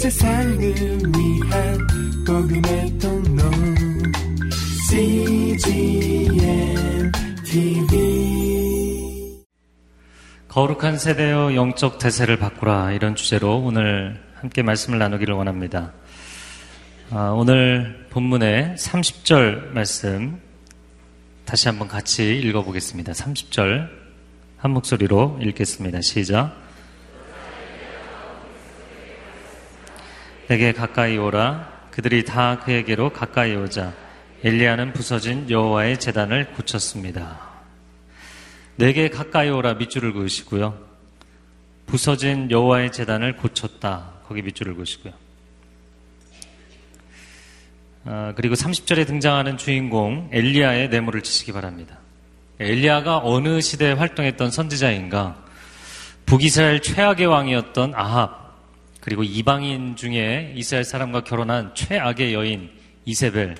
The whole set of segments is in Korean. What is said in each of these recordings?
세상을 위한 복음의 통로 CGM TV 거룩한 세대여 영적 대세를 바꾸라 이런 주제로 오늘 함께 말씀을 나누기를 원합니다. 아, 오늘 본문의 30절 말씀 다시 한번 같이 읽어보겠습니다. 30절 한 목소리로 읽겠습니다. 시작. 내게 가까이 오라. 그들이 다 그에게로 가까이 오자. 엘리야는 부서진 여호와의 재단을 고쳤습니다. 내게 가까이 오라 밑줄을 그으시고요. 부서진 여호와의 재단을 고쳤다. 거기 밑줄을 그으시고요. 아, 그리고 30절에 등장하는 주인공 엘리야의 내모를 치시기 바랍니다. 엘리야가 어느 시대에 활동했던 선지자인가? 북이스라엘 최악의 왕이었던 아합, 그리고 이방인 중에 이스라엘 사람과 결혼한 최악의 여인 이세벨.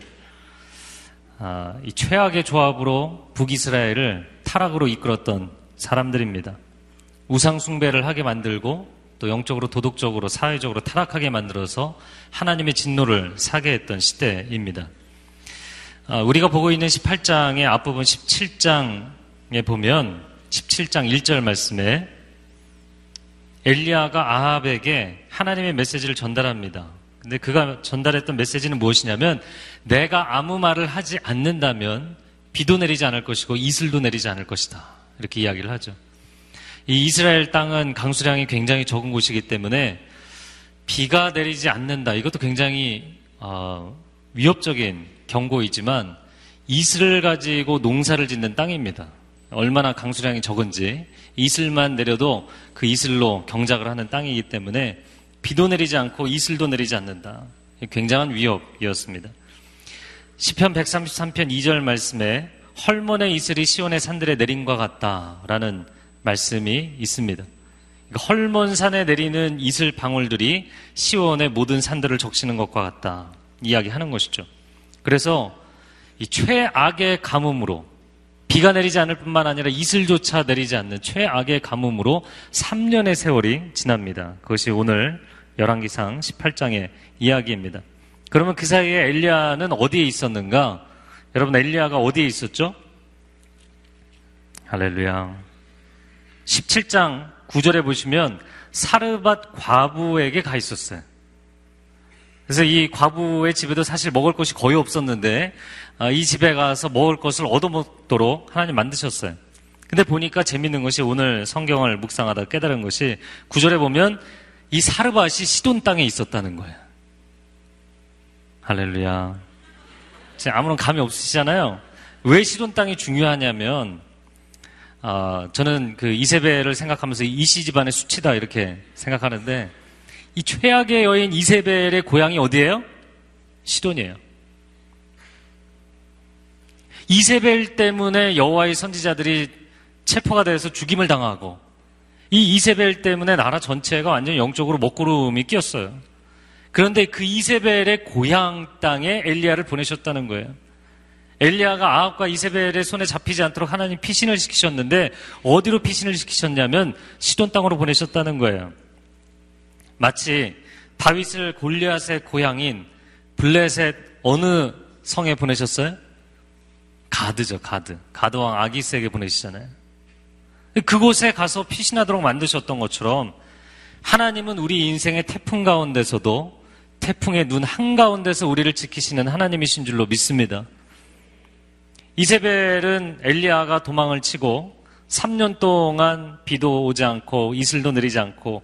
아, 이 최악의 조합으로 북이스라엘을 타락으로 이끌었던 사람들입니다. 우상숭배를 하게 만들고 또 영적으로 도덕적으로 사회적으로 타락하게 만들어서 하나님의 진노를 사게 했던 시대입니다. 아, 우리가 보고 있는 18장의 앞부분 17장에 보면 17장 1절 말씀에 엘리야가 아합에게 하나님의 메시지를 전달합니다. 근데 그가 전달했던 메시지는 무엇이냐면 내가 아무 말을 하지 않는다면 비도 내리지 않을 것이고 이슬도 내리지 않을 것이다. 이렇게 이야기를 하죠. 이 이스라엘 땅은 강수량이 굉장히 적은 곳이기 때문에 비가 내리지 않는다. 이것도 굉장히 어, 위협적인 경고이지만 이슬을 가지고 농사를 짓는 땅입니다. 얼마나 강수량이 적은지 이슬만 내려도 그 이슬로 경작을 하는 땅이기 때문에 비도 내리지 않고 이슬도 내리지 않는다. 굉장한 위협이었습니다. 시편 133편 2절 말씀에 헐몬의 이슬이 시온의 산들에 내린과 같다라는 말씀이 있습니다. 그러니까 헐몬 산에 내리는 이슬 방울들이 시온의 모든 산들을 적시는 것과 같다 이야기하는 것이죠. 그래서 이 최악의 가뭄으로 비가 내리지 않을 뿐만 아니라 이슬조차 내리지 않는 최악의 가뭄으로 3년의 세월이 지납니다. 그것이 오늘 열왕기상 18장의 이야기입니다. 그러면 그 사이에 엘리야는 어디에 있었는가? 여러분 엘리야가 어디에 있었죠? 할렐루야. 17장 9절에 보시면 사르밧 과부에게 가 있었어요. 그래서 이 과부의 집에도 사실 먹을 것이 거의 없었는데 아, 이 집에 가서 먹을 것을 얻어먹도록 하나님 만드셨어요. 근데 보니까 재밌는 것이 오늘 성경을 묵상하다 깨달은 것이 구절에 보면 이 사르밧이 시돈 땅에 있었다는 거예요. 할렐루야. 아무런 감이 없으시잖아요. 왜 시돈 땅이 중요하냐면 어, 저는 그 이세벨을 생각하면서 이시 집안의 수치다 이렇게 생각하는데 이 최악의 여인 이세벨의 고향이 어디예요? 시돈이에요. 이세벨 때문에 여호와의 선지자들이 체포가 돼서 죽임을 당하고 이 이세벨 때문에 나라 전체가 완전 영적으로 먹구름이 끼었어요. 그런데 그 이세벨의 고향 땅에 엘리야를 보내셨다는 거예요. 엘리야가 아합과 이세벨의 손에 잡히지 않도록 하나님 피신을 시키셨는데 어디로 피신을 시키셨냐면 시돈 땅으로 보내셨다는 거예요. 마치 다윗을 골리앗의 고향인 블레셋 어느 성에 보내셨어요? 가드죠, 가드. 가드왕 아기스에게 보내시잖아요. 그곳에 가서 피신하도록 만드셨던 것처럼 하나님은 우리 인생의 태풍 가운데서도 태풍의 눈 한가운데서 우리를 지키시는 하나님이신 줄로 믿습니다. 이세벨은 엘리야가 도망을 치고 3년 동안 비도 오지 않고 이슬도 내리지 않고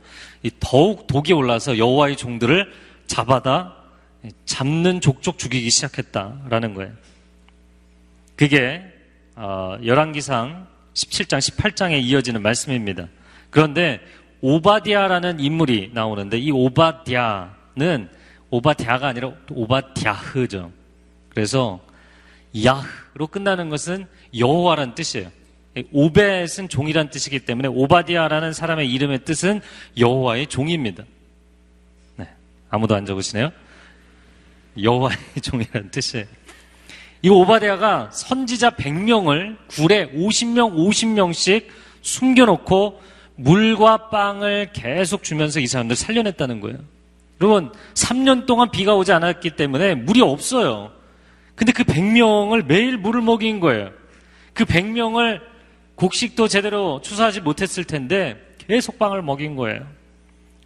더욱 독이 올라서 여호와의 종들을 잡아다 잡는 족족 죽이기 시작했다라는 거예요. 그게 어, 열왕기상 17장 18장에 이어지는 말씀입니다. 그런데 오바디아라는 인물이 나오는데 이 오바디아는 오바디아가 아니라 오바디아흐죠. 그래서 야흐로 끝나는 것은 여호와라는 뜻이에요. 오벳은 종이란 뜻이기 때문에 오바디아라는 사람의 이름의 뜻은 여호와의 종입니다. 네, 아무도 안 적으시네요. 여호와의 종이라는 뜻이에요. 이 오바디아가 선지자 100명을 굴에 50명, 50명씩 숨겨놓고 물과 빵을 계속 주면서 이 사람들 살려냈다는 거예요. 여러분, 3년 동안 비가 오지 않았기 때문에 물이 없어요. 근데 그 100명을 매일 물을 먹인 거예요. 그 100명을 곡식도 제대로 추수하지 못했을 텐데 계속 빵을 먹인 거예요.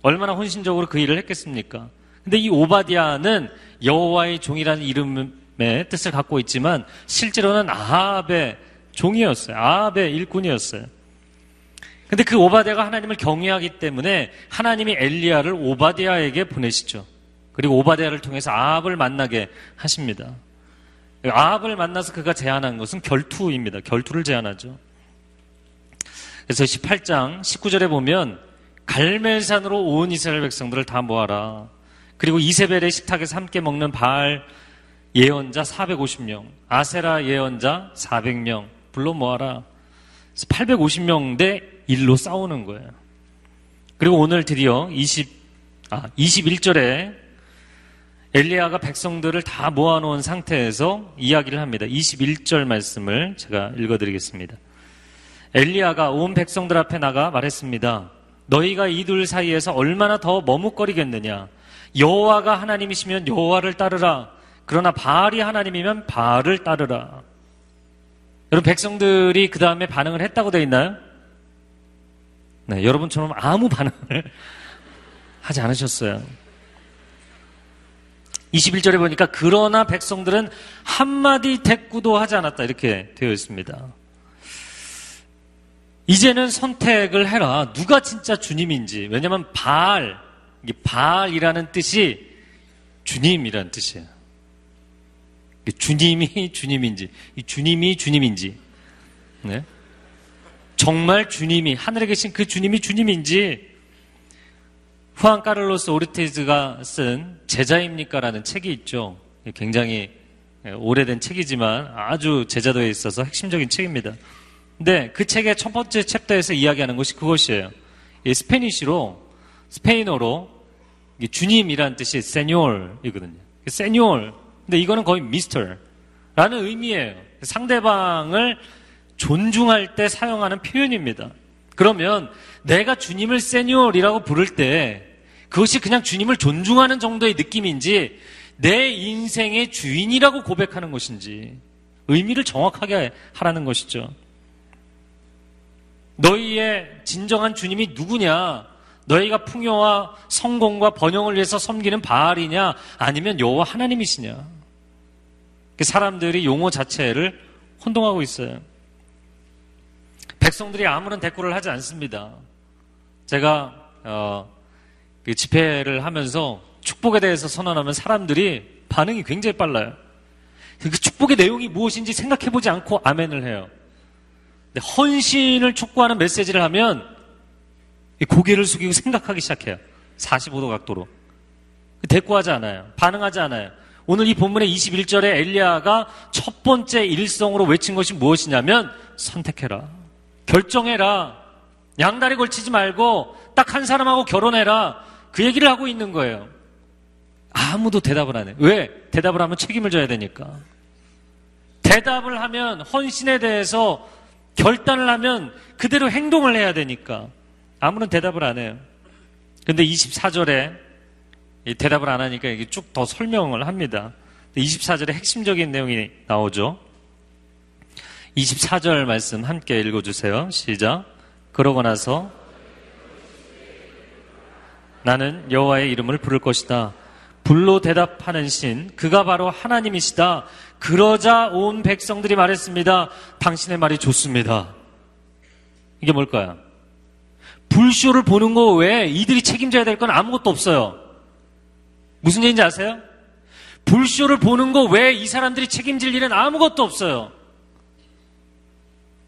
얼마나 헌신적으로 그 일을 했겠습니까? 근데 이 오바디아는 여호와의 종이라는 이름의 뜻을 갖고 있지만 실제로는 아합의 종이었어요. 아합의 일꾼이었어요. 근데 그 오바디아가 하나님을 경외하기 때문에 하나님이 엘리야를 오바디아에게 보내시죠. 그리고 오바디아를 통해서 아합을 만나게 하십니다. 아합을 만나서 그가 제안한 것은 결투입니다. 결투를 제안하죠. 그래서 18장 19절에 보면 갈멜산으로 온 이스라엘 백성들을 다 모아라. 그리고 이세벨의 식탁에서 함께 먹는 바알 예언자 450명, 아세라 예언자 400명 불러 모아라. 850명 대 1로 싸우는 거예요. 그리고 오늘 드디어 20, 아, 21절에 엘리야가 백성들을 다 모아놓은 상태에서 이야기를 합니다. 21절 말씀을 제가 읽어드리겠습니다. 엘리야가 온 백성들 앞에 나가 말했습니다. 너희가 이 둘 사이에서 얼마나 더 머뭇거리겠느냐? 여호와가 하나님이시면 여호와를 따르라. 그러나 바알이 하나님이면 바알을 따르라. 여러분 백성들이 그 다음에 반응을 했다고 되어 있나요? 네, 여러분처럼 아무 반응을 하지 않으셨어요. 21절에 보니까 그러나 백성들은 한마디 대꾸도 하지 않았다 이렇게 되어 있습니다. 이제는 선택을 해라. 누가 진짜 주님인지. 왜냐하면 바알, 바알이라는 뜻이 주님이라는 뜻이에요. 주님이 주님인지, 주님이 주님인지, 네? 정말 주님이 하늘에 계신 그 주님이 주님인지 후안 카를로스 오르테즈가 쓴 제자입니까라는 책이 있죠. 굉장히 오래된 책이지만 아주 제자도에 있어서 핵심적인 책입니다. 근데 그 책의 첫 번째 챕터에서 이야기하는 것이 그것이에요. Spanish로 스페인어로 주님이란 뜻이 señor이거든요. señor. 근데 이거는 거의 미스터라는 의미예요. 상대방을 존중할 때 사용하는 표현입니다. 그러면 내가 주님을 señor이라고 부를 때 그것이 그냥 주님을 존중하는 정도의 느낌인지 내 인생의 주인이라고 고백하는 것인지 의미를 정확하게 하라는 것이죠. 너희의 진정한 주님이 누구냐? 너희가 풍요와 성공과 번영을 위해서 섬기는 바알이냐? 아니면 여호와 하나님이시냐? 그 사람들이 용어 자체를 혼동하고 있어요. 백성들이 아무런 대꾸를 하지 않습니다. 제가 어, 그 집회를 하면서 축복에 대해서 선언하면 사람들이 반응이 굉장히 빨라요. 그 축복의 내용이 무엇인지 생각해보지 않고 아멘을 해요. 헌신을 촉구하는 메시지를 하면 고개를 숙이고 생각하기 시작해요. 45도 각도로. 대꾸하지 않아요. 반응하지 않아요. 오늘 이 본문의 21절에 엘리야가 첫 번째 일성으로 외친 것이 무엇이냐면 선택해라. 결정해라. 양다리 걸치지 말고 딱 한 사람하고 결혼해라. 그 얘기를 하고 있는 거예요. 아무도 대답을 안 해. 왜? 대답을 하면 책임을 져야 되니까. 대답을 하면 헌신에 대해서 결단을 하면 그대로 행동을 해야 되니까 아무런 대답을 안 해요. 근데 24절에 대답을 안 하니까 이게 쭉 더 설명을 합니다. 24절에 핵심적인 내용이 나오죠. 24절 말씀 함께 읽어주세요. 시작. 그러고 나서 나는 여호와의 이름을 부를 것이다. 불로 대답하는 신, 그가 바로 하나님이시다. 그러자 온 백성들이 말했습니다. 당신의 말이 좋습니다. 이게 뭘까요? 불쇼를 보는 거 외에 이들이 책임져야 될 건 아무것도 없어요. 무슨 얘기인지 아세요? 불쇼를 보는 거 외에 이 사람들이 책임질 일은 아무것도 없어요.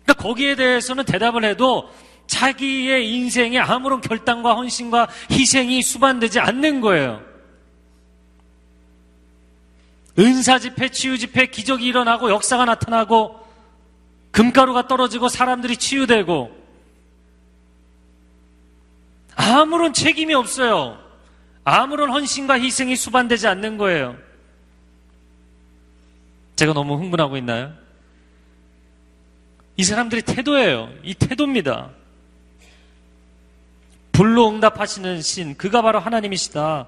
그러니까 거기에 대해서는 대답을 해도 자기의 인생에 아무런 결단과 헌신과 희생이 수반되지 않는 거예요. 은사 집회, 치유 집회, 기적이 일어나고 역사가 나타나고 금가루가 떨어지고 사람들이 치유되고 아무런 책임이 없어요. 아무런 헌신과 희생이 수반되지 않는 거예요. 제가 너무 흥분하고 있나요? 이 사람들의 태도예요. 이 태도입니다. 불로 응답하시는 신, 그가 바로 하나님이시다.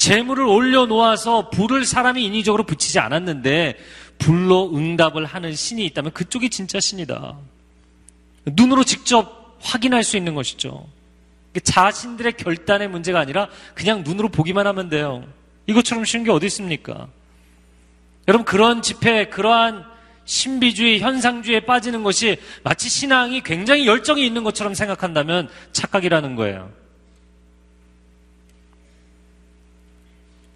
재물을 올려놓아서 불을 사람이 인위적으로 붙이지 않았는데 불로 응답을 하는 신이 있다면 그쪽이 진짜 신이다. 눈으로 직접 확인할 수 있는 것이죠. 자신들의 결단의 문제가 아니라 그냥 눈으로 보기만 하면 돼요. 이것처럼 쉬운 게 어디 있습니까? 여러분 그런 집회, 그러한 신비주의, 현상주의에 빠지는 것이 마치 신앙이 굉장히 열정이 있는 것처럼 생각한다면 착각이라는 거예요.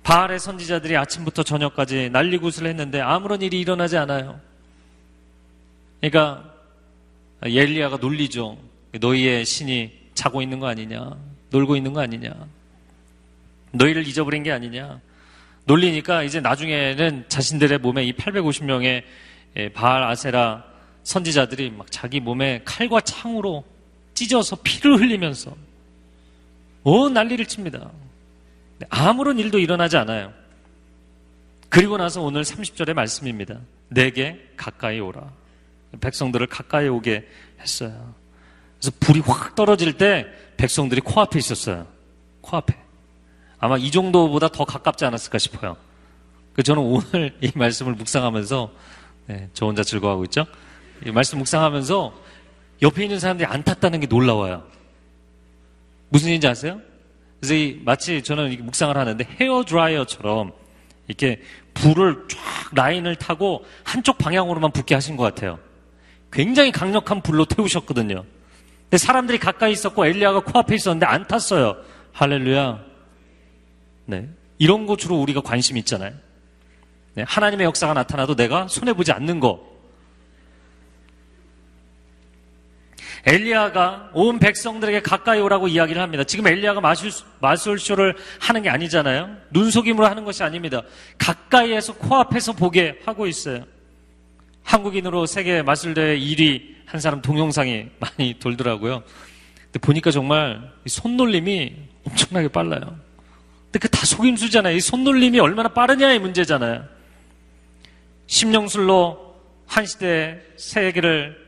바알의 선지자들이 아침부터 저녁까지 난리굿을 했는데 아무런 일이 일어나지 않아요. 그러니까 엘리야가 놀리죠. 너희의 신이 자고 있는 거 아니냐? 놀고 있는 거 아니냐? 너희를 잊어버린 게 아니냐? 놀리니까 이제 나중에는 자신들의 몸에 이 850명의 바알 아세라 선지자들이 막 자기 몸에 칼과 창으로 찢어서 피를 흘리면서 온 난리를 칩니다. 아무런 일도 일어나지 않아요. 그리고 나서 오늘 30절의 말씀입니다. 내게 가까이 오라. 백성들을 가까이 오게 했어요. 그래서 불이 확 떨어질 때 백성들이 코앞에 있었어요. 코앞에. 아마 이 정도보다 더 가깝지 않았을까 싶어요. 그 저는 오늘 이 말씀을 묵상하면서 네, 저 혼자 즐거워하고 있죠. 이 말씀 묵상하면서 옆에 있는 사람들이 안 탔다는 게 놀라워요. 무슨 일인지 아세요? 그래서 이, 마치 저는 묵상을 하는데 헤어 드라이어처럼 이렇게 불을 쫙 라인을 타고 한쪽 방향으로만 붙게 하신 것 같아요. 굉장히 강력한 불로 태우셨거든요. 근데 사람들이 가까이 있었고 엘리야가 코앞에 있었는데 안 탔어요. 할렐루야. 네. 이런 것 주로 우리가 관심 있잖아요. 네. 하나님의 역사가 나타나도 내가 손해보지 않는 거. 엘리야가 온 백성들에게 가까이 오라고 이야기를 합니다. 지금 엘리야가 마술, 마술쇼를 하는 게 아니잖아요. 눈속임으로 하는 것이 아닙니다. 가까이에서 코앞에서 보게 하고 있어요. 한국인으로 세계 마술대회 1위 한 사람 동영상이 많이 돌더라고요. 근데 보니까 정말 손놀림이 엄청나게 빨라요. 근데 그 다 속임수잖아요. 이 손놀림이 얼마나 빠르냐의 문제잖아요. 심령술로 한 시대 세계를 예,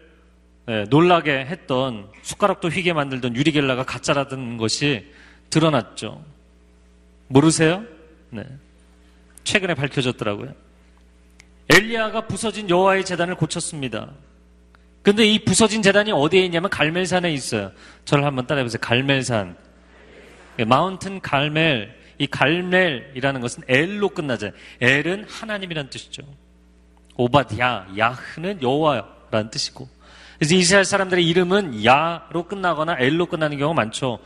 놀라게 했던 숟가락도 휘게 만들던 유리겔라가 가짜라는 것이 드러났죠. 모르세요? 네. 최근에 밝혀졌더라고요. 엘리야가 부서진 여호와의 재단을 고쳤습니다. 근데 이 부서진 재단이 어디에 있냐면 갈멜산에 있어요. 저를 한번 따라해 보세요. 갈멜산. 예, 마운튼 갈멜. 이 갈멜이라는 것은 엘로 끝나잖아요. 엘은 하나님이라는 뜻이죠. 오바디야, 야흐는 여호와라는 뜻이고. 그래서 이스라엘 사람들의 이름은 야로 끝나거나 엘로 끝나는 경우가 많죠.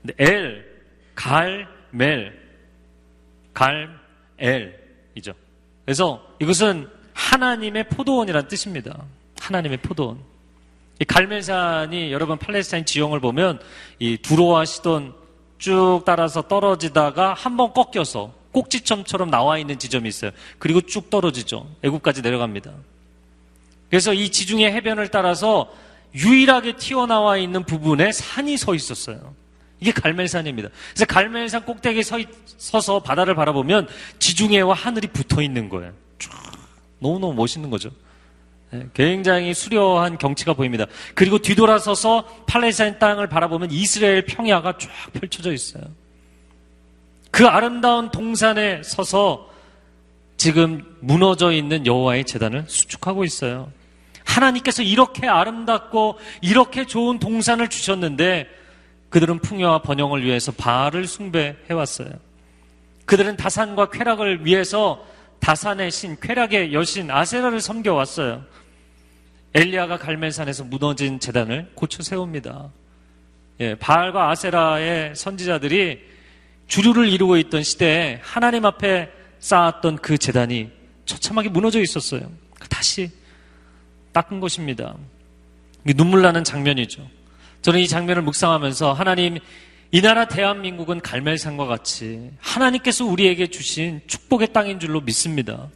근데 엘, 갈, 멜, 갈, 엘이죠. 그래서 이것은 하나님의 포도원이라는 뜻입니다. 하나님의 포도원. 이 갈멜산이 여러분 팔레스타인 지형을 보면 이 두로와 시돈 쭉 따라서 떨어지다가 한 번 꺾여서 꼭지점처럼 나와 있는 지점이 있어요. 그리고 쭉 떨어지죠. 애국까지 내려갑니다. 그래서 이 지중해 해변을 따라서 유일하게 튀어나와 있는 부분에 산이 서 있었어요. 이게 갈멜산입니다. 그래서 갈멜산 꼭대기에 서, 서서 바다를 바라보면 지중해와 하늘이 붙어 있는 거예요. 쭉 너무너무 멋있는 거죠. 네, 굉장히 수려한 경치가 보입니다. 그리고 뒤돌아서서 팔레스타인 땅을 바라보면 이스라엘 평야가 쫙 펼쳐져 있어요. 그 아름다운 동산에 서서 지금 무너져 있는 여호와의 재단을 수축하고 있어요. 하나님께서 이렇게 아름답고 이렇게 좋은 동산을 주셨는데 그들은 풍요와 번영을 위해서 바알을 숭배해 왔어요. 그들은 다산과 쾌락을 위해서 다산의 신, 쾌락의 여신 아세라를 섬겨 왔어요. 엘리야가 갈멜산에서 무너진 재단을 고쳐 세웁니다. 예, 바알과 아세라의 선지자들이 주류를 이루고 있던 시대에 하나님 앞에 쌓았던 그 재단이 처참하게 무너져 있었어요. 다시 닦은 것입니다. 눈물 나는 장면이죠. 저는 이 장면을 묵상하면서 하나님 이 나라 대한민국은 갈멜산과 같이 하나님께서 우리에게 주신 축복의 땅인 줄로 믿습니다.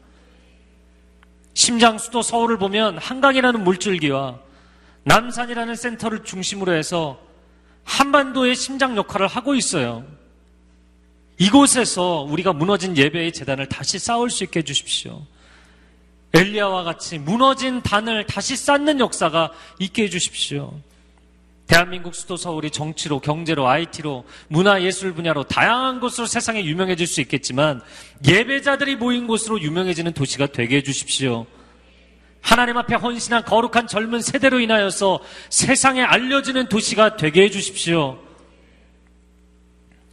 심장 수도 서울을 보면 한강이라는 물줄기와 남산이라는 센터를 중심으로 해서 한반도의 심장 역할을 하고 있어요. 이곳에서 우리가 무너진 예배의 재단을 다시 쌓을 수 있게 해주십시오. 엘리야와 같이 무너진 단을 다시 쌓는 역사가 있게 해주십시오. 대한민국 수도 서울이 정치로, 경제로, IT로, 문화, 예술 분야로 다양한 곳으로 세상에 유명해질 수 있겠지만 예배자들이 모인 곳으로 유명해지는 도시가 되게 해주십시오. 하나님 앞에 헌신한 거룩한 젊은 세대로 인하여서 세상에 알려지는 도시가 되게 해주십시오.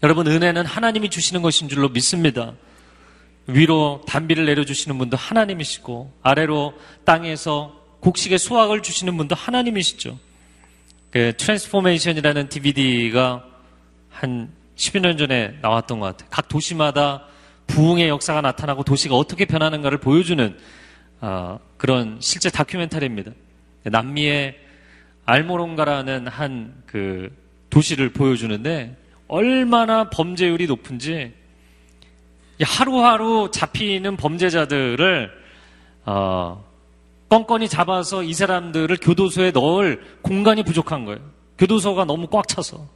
여러분, 은혜는 하나님이 주시는 것인 줄로 믿습니다. 위로 단비를 내려주시는 분도 하나님이시고, 아래로 땅에서 곡식의 수확을 주시는 분도 하나님이시죠. 그 Transformation이라는 DVD가 한 10여 년 전에 나왔던 것 같아요. 각 도시마다 부흥의 역사가 나타나고 도시가 어떻게 변하는가를 보여주는 어, 그런 실제 다큐멘터리입니다. 남미의 알모롱가라는 한 그 도시를 보여주는데 얼마나 범죄율이 높은지 하루하루 잡히는 범죄자들을 어, 껌껌이 잡아서 이 사람들을 교도소에 넣을 공간이 부족한 거예요. 교도소가 너무 꽉 차서.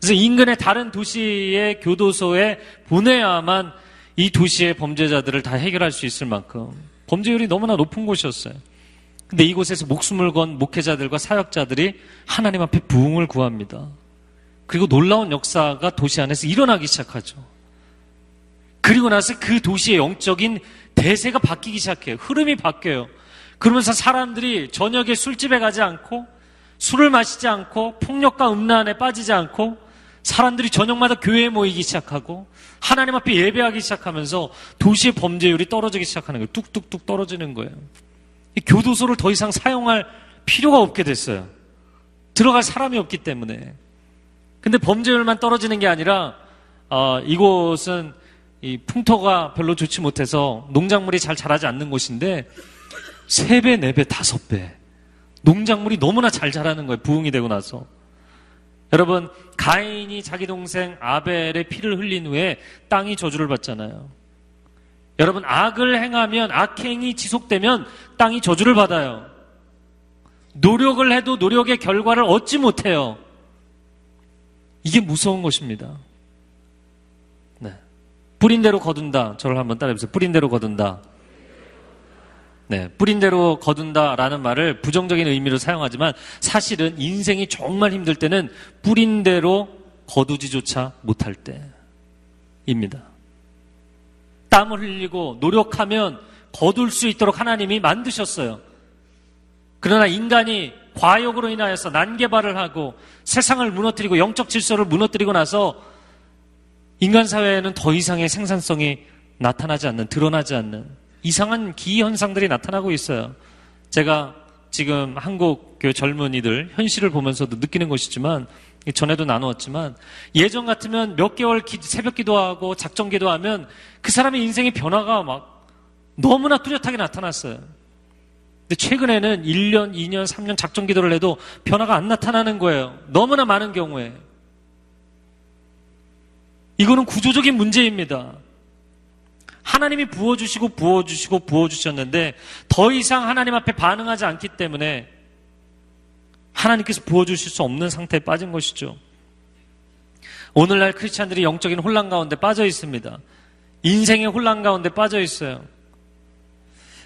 그래서 인근의 다른 도시의 교도소에 보내야만 이 도시의 범죄자들을 다 해결할 수 있을 만큼 범죄율이 너무나 높은 곳이었어요. 근데 이곳에서 목숨을 건 목회자들과 사역자들이 하나님 앞에 부흥을 구합니다. 그리고 놀라운 역사가 도시 안에서 일어나기 시작하죠. 그리고 나서 그 도시의 영적인 대세가 바뀌기 시작해요. 흐름이 바뀌어요. 그러면서 사람들이 저녁에 술집에 가지 않고 술을 마시지 않고 폭력과 음란에 빠지지 않고 사람들이 저녁마다 교회에 모이기 시작하고 하나님 앞에 예배하기 시작하면서 도시의 범죄율이 떨어지기 시작하는 거예요. 뚝뚝뚝 떨어지는 거예요. 교도소를 더 이상 사용할 필요가 없게 됐어요. 들어갈 사람이 없기 때문에. 근데 범죄율만 떨어지는 게 아니라 어, 이곳은 이 풍토가 별로 좋지 못해서 농작물이 잘 자라지 않는 곳인데 3배, 4배, 5배. 농작물이 너무나 잘 자라는 거예요. 부흥이 되고 나서. 여러분, 가인이 자기 동생 아벨의 피를 흘린 후에 땅이 저주를 받잖아요. 여러분, 악을 행하면, 악행이 지속되면 땅이 저주를 받아요. 노력을 해도 노력의 결과를 얻지 못해요. 이게 무서운 것입니다. 네. 뿌린 대로 거둔다. 저를 한번 따라해보세요. 뿌린 대로 거둔다. 네, 뿌린 대로 거둔다라는 말을 부정적인 의미로 사용하지만 사실은 인생이 정말 힘들 때는 뿌린 대로 거두지조차 못할 때입니다. 땀을 흘리고 노력하면 거둘 수 있도록 하나님이 만드셨어요. 그러나 인간이 과욕으로 인하여서 난개발을 하고 세상을 무너뜨리고 영적 질서를 무너뜨리고 나서 인간 사회에는 더 이상의 생산성이 나타나지 않는, 드러나지 않는 이상한 기현상들이 나타나고 있어요. 제가 지금 한국 그 젊은이들 현실을 보면서도 느끼는 것이지만 전에도 나누었지만 예전 같으면 몇 개월 기, 새벽 기도하고 작정 기도하면 그 사람의 인생의 변화가 막 너무나 뚜렷하게 나타났어요. 근데 최근에는 1년, 2년, 3년 작정 기도를 해도 변화가 안 나타나는 거예요. 너무나 많은 경우에. 이거는 구조적인 문제입니다. 하나님이 부어주시고 부어주시고 부어주셨는데 더 이상 하나님 앞에 반응하지 않기 때문에 하나님께서 부어주실 수 없는 상태에 빠진 것이죠. 오늘날 크리스찬들이 영적인 혼란 가운데 빠져 있습니다. 인생의 혼란 가운데 빠져 있어요.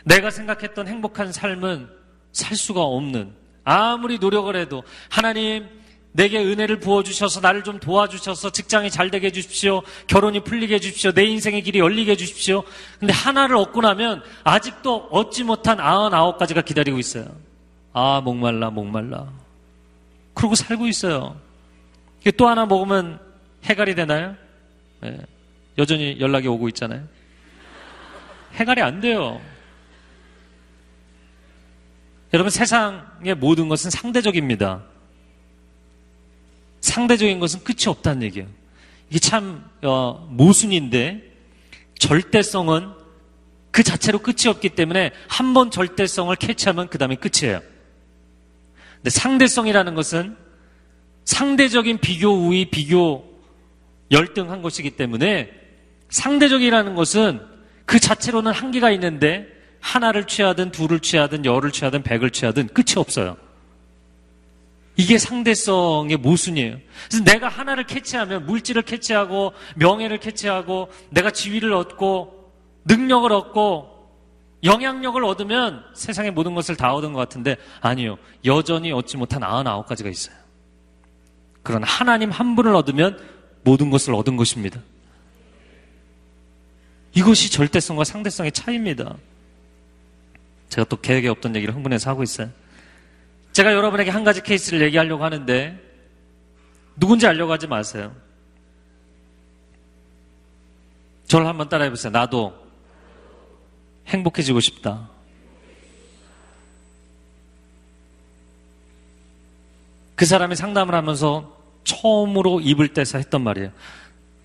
내가 생각했던 행복한 삶은 살 수가 없는 아무리 노력을 해도 하나님 내게 은혜를 부어주셔서 나를 좀 도와주셔서 직장이 잘 되게 해주십시오. 결혼이 풀리게 해주십시오. 내 인생의 길이 열리게 해주십시오. 근데 하나를 얻고 나면 아직도 얻지 못한 아흔아홉 가지가 기다리고 있어요. 아, 목말라, 목말라. 그러고 살고 있어요. 또 하나 먹으면 해갈이 되나요? 네. 여전히 연락이 오고 있잖아요. 해갈이 안 돼요. 여러분 세상의 모든 것은 상대적입니다. 상대적인 것은 끝이 없다는 얘기예요. 이게 참 어, 모순인데 절대성은 그 자체로 끝이 없기 때문에 한 번 절대성을 캐치하면 그 다음에 끝이에요. 근데 상대성이라는 것은 상대적인 비교 우위, 비교 열등한 것이기 때문에 상대적이라는 것은 그 자체로는 한계가 있는데 하나를 취하든 둘을 취하든 열을 취하든 백을 취하든 끝이 없어요. 이게 상대성의 모순이에요. 그래서 내가 하나를 캐치하면 물질을 캐치하고 명예를 캐치하고 내가 지위를 얻고 능력을 얻고 영향력을 얻으면 세상의 모든 것을 다 얻은 것 같은데 아니요. 여전히 얻지 못한 99가지가 있어요. 그런 하나님 한 분을 얻으면 모든 것을 얻은 것입니다. 이것이 절대성과 상대성의 차이입니다. 제가 또 계획에 없던 얘기를 흥분해서 하고 있어요. 제가 여러분에게 한 가지 케이스를 얘기하려고 하는데 누군지 알려고 하지 마세요. 저를 한번 따라해 보세요. 나도 행복해지고 싶다. 그 사람이 상담을 하면서 처음으로 입을 떼서 했던 말이에요.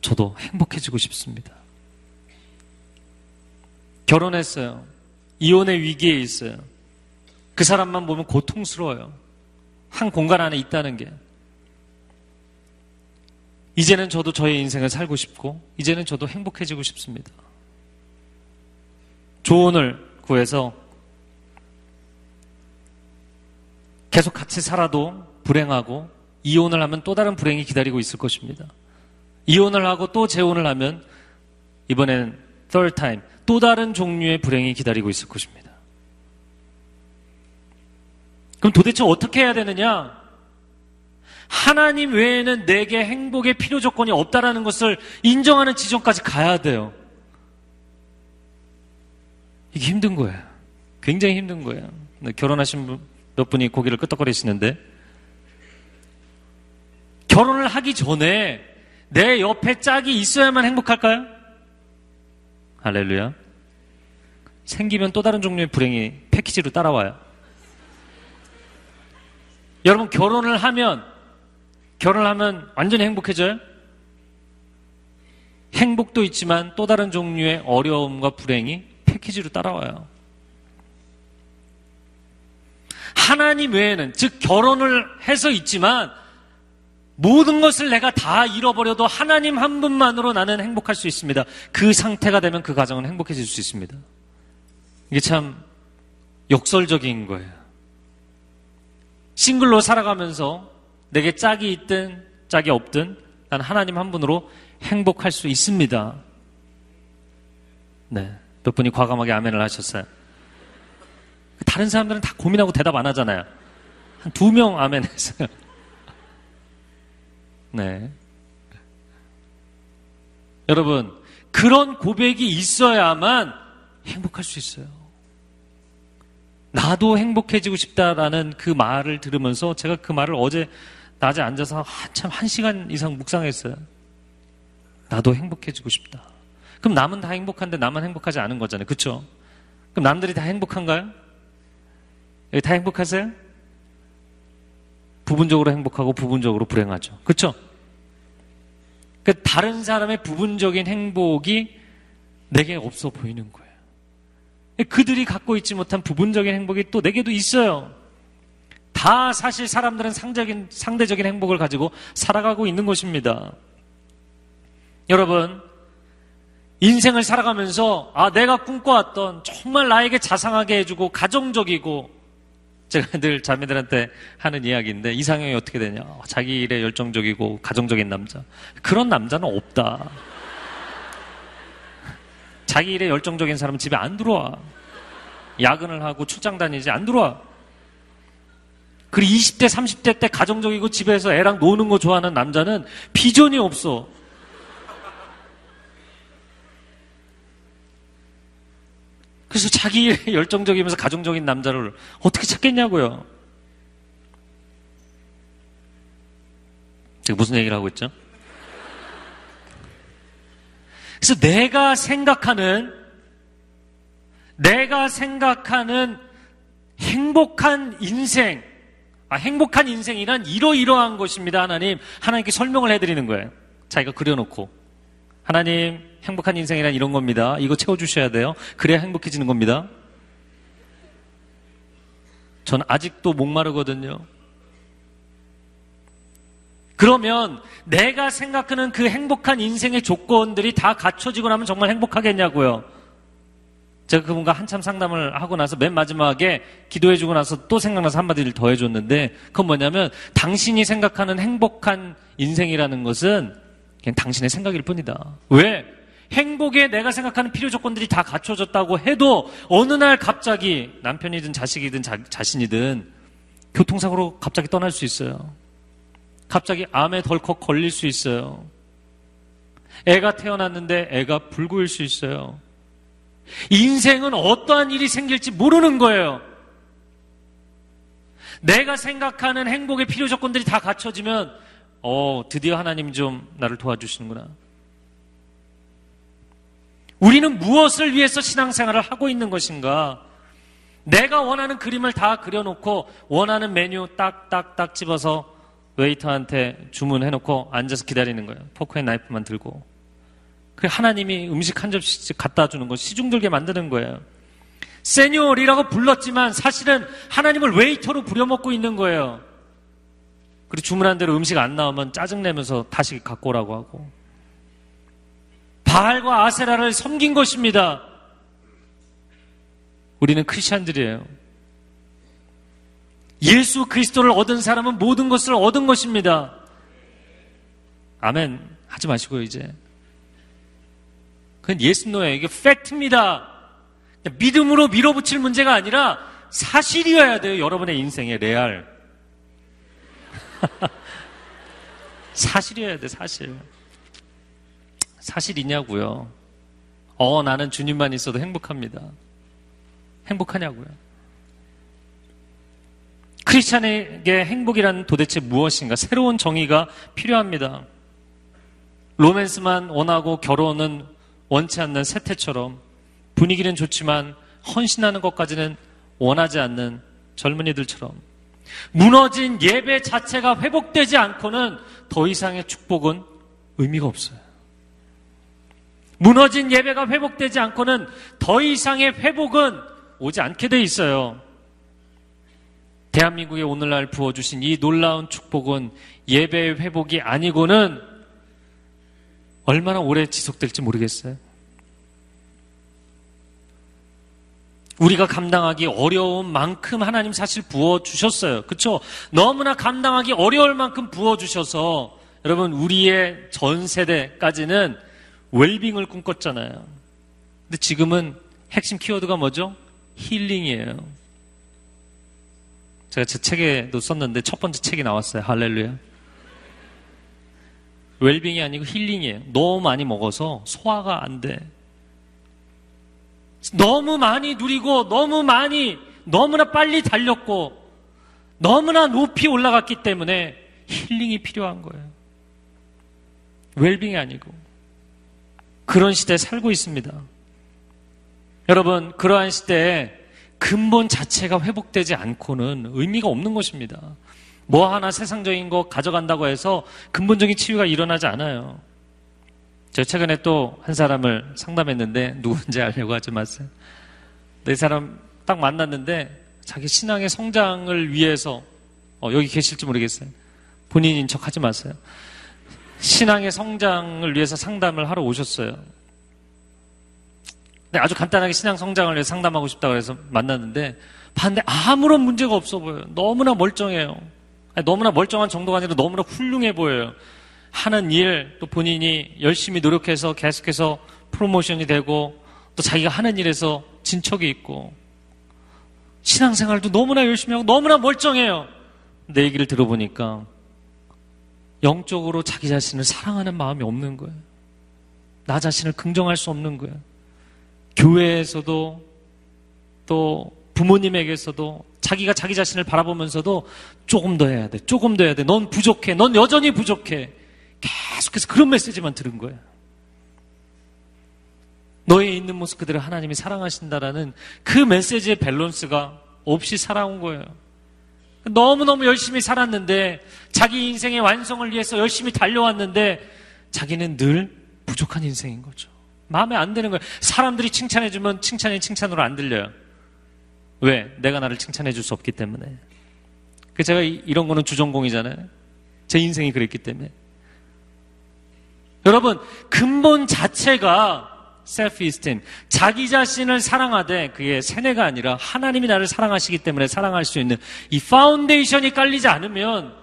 저도 행복해지고 싶습니다. 결혼했어요. 이혼의 위기에 있어요. 그 사람만 보면 고통스러워요. 한 공간 안에 있다는 게. 이제는 저도 저의 인생을 살고 싶고, 이제는 저도 행복해지고 싶습니다. 조언을 구해서 계속 같이 살아도 불행하고, 이혼을 하면 또 다른 불행이 기다리고 있을 것입니다. 이혼을 하고 또 재혼을 하면, 이번엔 third time, 또 다른 종류의 불행이 기다리고 있을 것입니다. 그럼 도대체 어떻게 해야 되느냐? 하나님 외에는 내게 행복의 필요 조건이 없다라는 것을 인정하는 지점까지 가야 돼요. 이게 힘든 거예요. 굉장히 힘든 거예요. 결혼하신 몇 분이 고개를 끄덕거리시는데 결혼을 하기 전에 내 옆에 짝이 있어야만 행복할까요? 할렐루야. 생기면 또 다른 종류의 불행이 패키지로 따라와요. 여러분 결혼을 하면 결혼을 하면 완전히 행복해져요? 행복도 있지만 또 다른 종류의 어려움과 불행이 패키지로 따라와요. 하나님 외에는 즉 결혼을 해서 있지만 모든 것을 내가 다 잃어버려도 하나님 한 분만으로 나는 행복할 수 있습니다. 그 상태가 되면 그 가정은 행복해질 수 있습니다. 이게 참 역설적인 거예요. 싱글로 살아가면서 내게 짝이 있든 짝이 없든 난 하나님 한 분으로 행복할 수 있습니다. 네. 몇 분이 과감하게 아멘을 하셨어요. 다른 사람들은 다 고민하고 대답 안 하잖아요. 한 두 명 아멘 했어요. 네. 여러분, 그런 고백이 있어야만 행복할 수 있어요. 나도 행복해지고 싶다라는 그 말을 들으면서 제가 그 말을 어제 낮에 앉아서 한참 한 시간 이상 묵상했어요. 나도 행복해지고 싶다. 그럼 남은 다 행복한데 나만 행복하지 않은 거잖아요. 그쵸? 그럼 남들이 다 행복한가요? 다 행복하세요? 부분적으로 행복하고 부분적으로 불행하죠. 그쵸? 그 다른 사람의 부분적인 행복이 내게 없어 보이는 거예요. 그들이 갖고 있지 못한 부분적인 행복이 또 내게도 있어요. 다 사실 사람들은 상적인, 상대적인 행복을 가지고 살아가고 있는 것입니다. 여러분, 인생을 살아가면서, 아, 내가 꿈꿔왔던 정말 나에게 자상하게 해주고 가정적이고 제가 늘 자매들한테 하는 이야기인데 이상형이 어떻게 되냐? 자기 일에 열정적이고 가정적인 남자. 그런 남자는 없다. 자기 일에 열정적인 사람은 집에 안 들어와. 야근을 하고 출장 다니지 안 들어와. 그리고 20대, 30대 때 가정적이고 집에서 애랑 노는 거 좋아하는 남자는 비전이 없어. 그래서 자기 열정적이면서 가정적인 남자를 어떻게 찾겠냐고요. 제가 무슨 얘기를 하고 있죠? 그래서 내가 생각하는 내가 생각하는 행복한 인생, 아, 행복한 인생이란 이러이러한 것입니다. 하나님, 하나님께 설명을 해드리는 거예요. 자기가 그려놓고. 하나님, 행복한 인생이란 이런 겁니다. 이거 채워주셔야 돼요. 그래야 행복해지는 겁니다. 전 아직도 목마르거든요. 그러면 내가 생각하는 그 행복한 인생의 조건들이 다 갖춰지고 나면 정말 행복하겠냐고요. 제가 그분과 한참 상담을 하고 나서 맨 마지막에 기도해주고 나서 또 생각나서 한마디를 더 해줬는데 그건 뭐냐면 당신이 생각하는 행복한 인생이라는 것은 그냥 당신의 생각일 뿐이다. 왜? 행복에 내가 생각하는 필요 조건들이 다 갖춰졌다고 해도 어느 날 갑자기 남편이든 자식이든 자, 자신이든 교통사고로 갑자기 떠날 수 있어요. 갑자기 암에 덜컥 걸릴 수 있어요. 애가 태어났는데 애가 불구일 수 있어요. 인생은 어떠한 일이 생길지 모르는 거예요. 내가 생각하는 행복의 필요 조건들이 다 갖춰지면, 어, 드디어 하나님 좀 나를 도와주시는구나. 우리는 무엇을 위해서 신앙생활을 하고 있는 것인가? 내가 원하는 그림을 다 그려놓고 원하는 메뉴 딱딱딱 집어서 웨이터한테 주문해놓고 앉아서 기다리는 거예요. fork and knife만 들고. 그 하나님이 음식 한 접시씩 갖다 주는 거 시중들게 만드는 거예요. señor라고 불렀지만 사실은 하나님을 웨이터로 부려먹고 있는 거예요. 그리고 주문한 대로 음식 안 나오면 짜증내면서 다시 갖고 오라고 하고. 바알과 아세라를 섬긴 것입니다. 우리는 크리스천들이에요. 예수 그리스도를 얻은 사람은 모든 것을 얻은 것입니다. 아멘. 하지 마시고요, 이제. 그건 예수노예요. 이게 팩트입니다. 믿음으로 밀어붙일 문제가 아니라 사실이어야 돼요. 여러분의 인생의 레알. 사실이어야 돼, 사실. 사실이냐고요. 어, 나는 주님만 있어도 행복합니다. 행복하냐고요. 크리스찬에게 행복이란 도대체 무엇인가? 새로운 정의가 필요합니다. 로맨스만 원하고 결혼은 원치 않는 세태처럼 분위기는 좋지만 헌신하는 것까지는 원하지 않는 젊은이들처럼 무너진 예배 자체가 회복되지 않고는 더 이상의 축복은 의미가 없어요. 무너진 예배가 회복되지 않고는 더 이상의 회복은 오지 않게 돼 있어요. 대한민국에 오늘날 부어주신 이 놀라운 축복은 예배의 회복이 아니고는 얼마나 오래 지속될지 모르겠어요. 우리가 감당하기 어려운 만큼 하나님 사실 부어 주셨어요. 그렇죠? 너무나 감당하기 어려울 만큼 부어 주셔서 여러분 우리의 전 세대까지는 웰빙을 꿈꿨잖아요. 근데 지금은 핵심 키워드가 뭐죠? 힐링이에요. 제가 제 책에도 썼는데 첫 번째 책이 나왔어요. 할렐루야. 웰빙이 아니고 힐링이에요. 너무 많이 먹어서 소화가 안 돼. 너무 많이 누리고 너무 많이 너무나 빨리 달렸고 너무나 높이 올라갔기 때문에 힐링이 필요한 거예요. 웰빙이 아니고 그런 시대에 살고 있습니다. 여러분 그러한 시대에 근본 자체가 회복되지 않고는 의미가 없는 것입니다. 뭐 하나 세상적인 거 가져간다고 해서 근본적인 치유가 일어나지 않아요. 제가 최근에 또 한 사람을 상담했는데 누군지 알려고 하지 마세요. 네 사람 딱 만났는데 자기 신앙의 성장을 위해서 어, 여기 계실지 모르겠어요. 본인인 척 하지 마세요. 신앙의 성장을 위해서 상담을 하러 오셨어요. 네, 아주 간단하게 신앙 성장을 위해서 상담하고 싶다고 해서 만났는데 봤는데 아무런 문제가 없어 보여요. 너무나 멀쩡해요. 아니, 너무나 멀쩡한 정도가 아니라 너무나 훌륭해 보여요. 하는 일, 또 본인이 열심히 노력해서 계속해서 프로모션이 되고, 또 자기가 하는 일에서 진척이 있고, 신앙생활도 너무나 열심히 하고 너무나 멀쩡해요. 내 얘기를 들어보니까 영적으로 자기 자신을 사랑하는 마음이 없는 거예요. 나 자신을 긍정할 수 없는 거예요. 교회에서도 또 부모님에게서도 자기가 자기 자신을 바라보면서도 조금 더 해야 돼. 조금 더 해야 돼. 넌 부족해. 넌 여전히 부족해. 계속해서 그런 메시지만 들은 거예요. 너의 있는 모습 그대로 하나님이 사랑하신다라는 그 메시지의 밸런스가 없이 살아온 거예요. 너무너무 열심히 살았는데 자기 인생의 완성을 위해서 열심히 달려왔는데 자기는 늘 부족한 인생인 거죠. 마음에 안 드는 거예요. 사람들이 칭찬해주면 칭찬이 칭찬으로 안 들려요. 왜? 내가 나를 칭찬해줄 수 없기 때문에. 그 제가 이런 거는 주전공이잖아요. 제 인생이 그랬기 때문에. 여러분, 근본 자체가 self-esteem. 자기 자신을 사랑하되 그게 세뇌가 아니라 하나님이 나를 사랑하시기 때문에 사랑할 수 있는 이 foundation이 깔리지 않으면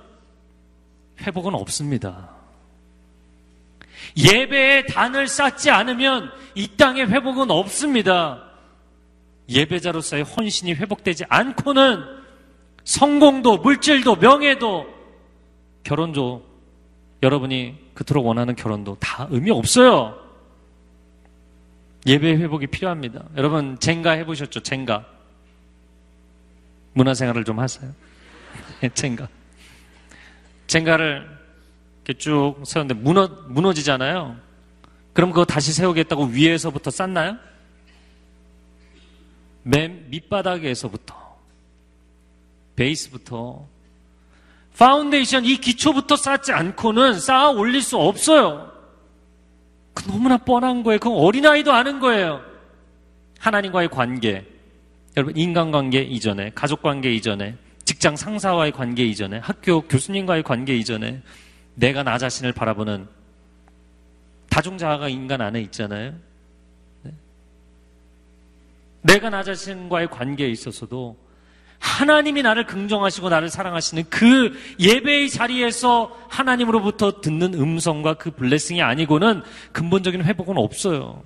회복은 없습니다. 예배에 단을 쌓지 않으면 이 땅에 회복은 없습니다. 예배자로서의 헌신이 회복되지 않고는 성공도 물질도 명예도 결혼도 여러분이 그토록 원하는 결혼도 다 의미 없어요. 예배 회복이 필요합니다. 여러분 젠가 해보셨죠? 젠가 문화생활을 좀 하세요. 젠가 젠가를 이렇게 쭉 세웠는데 무너 무너지잖아요. 그럼 그거 다시 세우겠다고 위에서부터 쌓나요? 맨 밑바닥에서부터 베이스부터 파운데이션 이 기초부터 쌓지 않고는 쌓아 올릴 수 없어요. 그 너무나 뻔한 거예요. 그건 어린아이도 아는 거예요. 하나님과의 관계. 여러분, 인간관계 이전에, 가족관계 이전에, 직장 상사와의 관계 이전에, 학교 교수님과의 관계 이전에, 내가 나 자신을 바라보는 다중자아가 인간 안에 있잖아요. 네? 내가 나 자신과의 관계에 있어서도 하나님이 나를 긍정하시고 나를 사랑하시는 그 예배의 자리에서 하나님으로부터 듣는 음성과 그 블레싱이 아니고는 근본적인 회복은 없어요.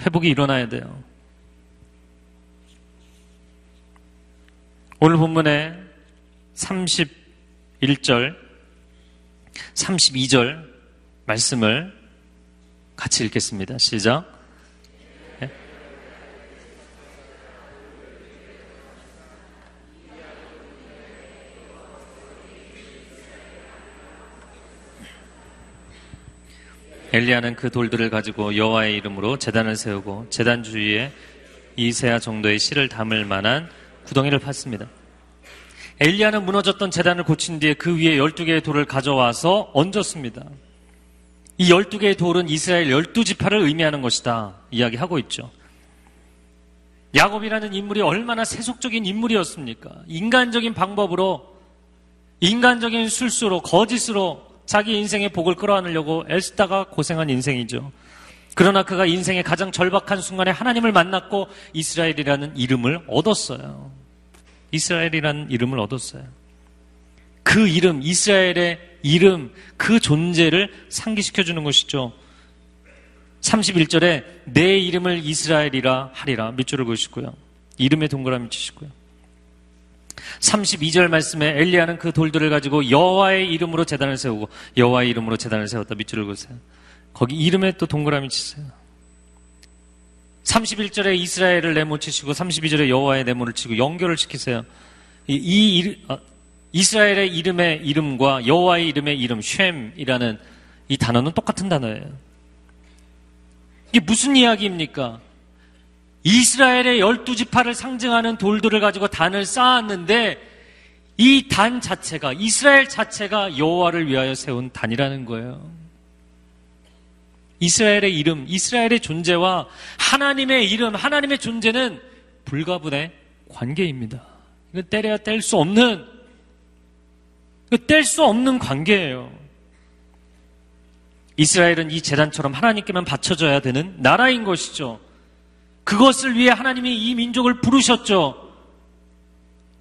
회복이 일어나야 돼요. 오늘 본문에 31절, 32절 말씀을 같이 읽겠습니다. 시작. 엘리야는 그 돌들을 가지고 여호와의 이름으로 재단을 세우고 재단 주위에 이세아 정도의 실을 담을 만한 구덩이를 팠습니다. 엘리야는 무너졌던 재단을 고친 뒤에 그 위에 12개의 돌을 가져와서 얹었습니다. 이 12개의 돌은 이스라엘 12지파를 의미하는 것이다. 이야기하고 있죠. 야곱이라는 인물이 얼마나 세속적인 인물이었습니까? 인간적인 방법으로, 인간적인 술수로, 거짓으로 자기 인생의 복을 끌어안으려고 애쓰다가 고생한 인생이죠. 그러나 그가 인생의 가장 절박한 순간에 하나님을 만났고 이스라엘이라는 이름을 얻었어요. 이스라엘이라는 이름을 얻었어요. 그 이름, 이스라엘의 이름, 그 존재를 상기시켜 주는 것이죠. 31절에 내 이름을 이스라엘이라 하리라 밑줄을 그으시고요. 이름에 동그라미 치시고요. 32절 말씀에 엘리야는 그 돌들을 가지고 여호와의 이름으로 재단을 세우고 여호와의 이름으로 재단을 세웠다 밑줄을 그으세요. 거기 이름에 또 동그라미 치세요. 31절에 이스라엘을 내모치시고 32절에 여호와의 내모를 치고 연결을 시키세요. 이, 이 어, 이스라엘의 이름의 이름과 여호와의 이름의 이름 쉔이라는 이 단어는 똑같은 단어예요. 이게 무슨 이야기입니까? 이스라엘의 열두 지파를 상징하는 돌들을 가지고 단을 쌓았는데 이 단 자체가 이스라엘 자체가 여호와를 위하여 세운 단이라는 거예요. 이스라엘의 이름, 이스라엘의 존재와 하나님의 이름, 하나님의 존재는 불가분의 관계입니다. 이거 때려야 뗄 수 없는, 뗄 수 없는 관계예요. 이스라엘은 이 재단처럼 하나님께만 바쳐져야 되는 나라인 것이죠. 그것을 위해 하나님이 이 민족을 부르셨죠.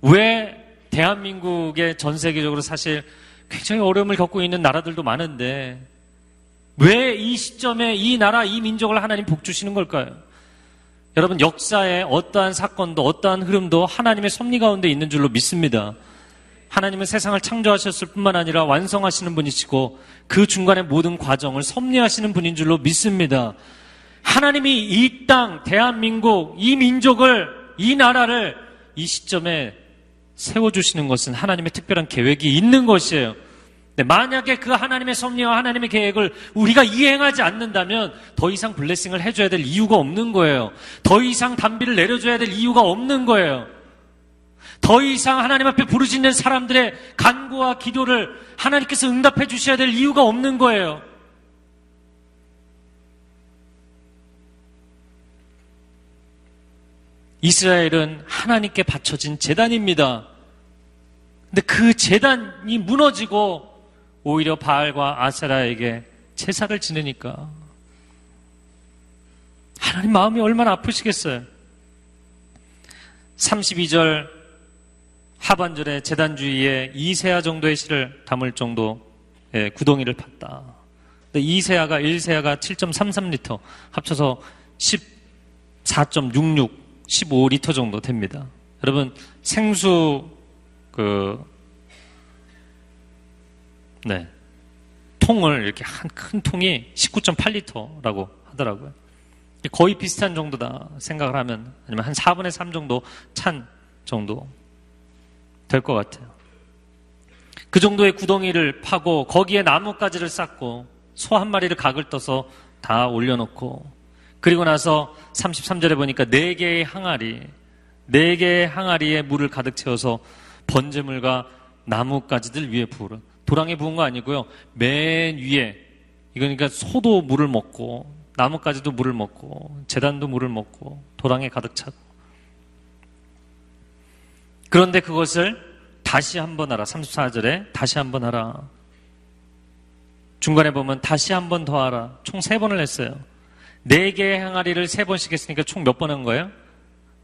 왜 대한민국의 전 세계적으로 사실 굉장히 어려움을 겪고 있는 나라들도 많은데 왜 이 시점에 이 나라, 이 민족을 하나님 복 주시는 걸까요? 여러분 역사에 어떠한 사건도 어떠한 흐름도 하나님의 섭리 가운데 있는 줄로 믿습니다. 하나님은 세상을 창조하셨을 뿐만 아니라 완성하시는 분이시고 그 중간의 모든 과정을 섭리하시는 분인 줄로 믿습니다. 하나님이 이 땅, 대한민국, 이 민족을, 이 나라를 이 시점에 세워주시는 것은 하나님의 특별한 계획이 있는 것이에요. 네, 만약에 그 하나님의 섭리와 하나님의 계획을 우리가 이행하지 않는다면 더 이상 블레싱을 해줘야 될 이유가 없는 거예요. 더 이상 단비를 내려줘야 될 이유가 없는 거예요. 더 이상 하나님 앞에 부르짖는 사람들의 간구와 기도를 하나님께서 응답해 주셔야 될 이유가 없는 거예요. 이스라엘은 하나님께 바쳐진 재단입니다. 근데 그 재단이 무너지고 오히려 바알과 아세라에게 제사를 지내니까 하나님 마음이 얼마나 아프시겠어요. 32절 하반절에 재단 주위에 이세아 정도의 실을 담을 정도 의 구덩이를 팠다. 이세아가 1세아가 7.33리터 합쳐서 14.66 15리터 정도 됩니다. 여러분 생수 그 네. 통을 이렇게 한 큰 통이 19.8리터라고 하더라고요. 거의 비슷한 정도다 생각을 하면 아니면 한 4분의 3 정도 찬 정도 될 것 같아요. 그 정도의 구덩이를 파고 거기에 나뭇가지를 쌓고 소 한 마리를 각을 떠서 다 올려놓고 그리고 나서 33절에 보니까 네 개의 항아리, 네 개의 항아리에 물을 가득 채워서 번제물과 나뭇가지들 위에 부으라. 도랑에 부은 거 아니고요. 맨 위에 이거니까 소도 물을 먹고 나뭇가지도 물을 먹고 재단도 물을 먹고 도랑에 가득 차고 그런데 그것을 다시 한번 하라. 34절에 다시 한번 하라. 중간에 보면 다시 한번 더 하라. 총 세 번을 했어요. 네 개의 항아리를 세 번씩 했으니까 총 몇 번 한 거예요?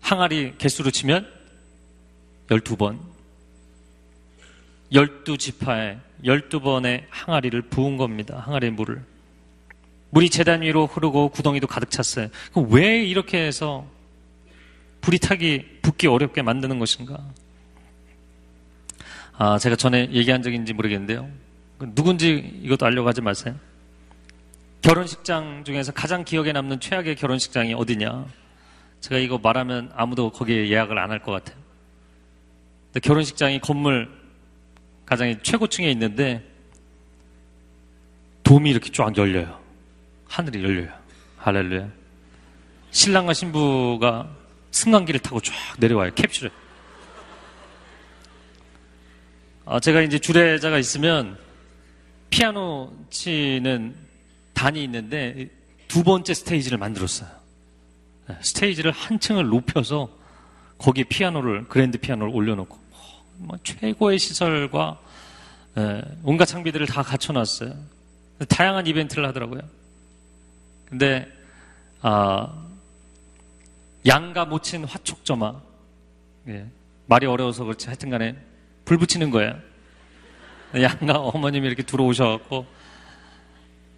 항아리 개수로 치면 12번. 12지파에 12번의 항아리를 부은 겁니다. 항아리 물을. 물이 재단 위로 흐르고 구덩이도 가득 찼어요. 왜 이렇게 해서 불이 타기, 붙기 어렵게 만드는 것인가? 아, 제가 전에 얘기한 적인지 모르겠는데요. 누군지 이것도 알려고 하지 마세요. 결혼식장 중에서 가장 기억에 남는 최악의 결혼식장이 어디냐? 제가 이거 말하면 아무도 거기에 예약을 안 할 것 같아요. 결혼식장이 건물 가장 최고층에 있는데 돔이 이렇게 쫙 열려요. 하늘이 열려요. 할렐루야. 신랑과 신부가 승강기를 타고 쫙 내려와요. 캡슐에. 아, 제가 이제 주례자가 있으면 피아노 치는 단이 있는데 두 번째 스테이지를 만들었어요. 네, 스테이지를 한 층을 높여서 거기에 피아노를 그랜드 피아노를 올려놓고 뭐 최고의 시설과 예, 온갖 장비들을 다 갖춰놨어요. 다양한 이벤트를 하더라고요. 근데 아, 양가 모친 화촉점화 예, 말이 어려워서 그렇지 하여튼간에 불 붙이는 거예요. 양가 어머님이 이렇게 들어오셔갖고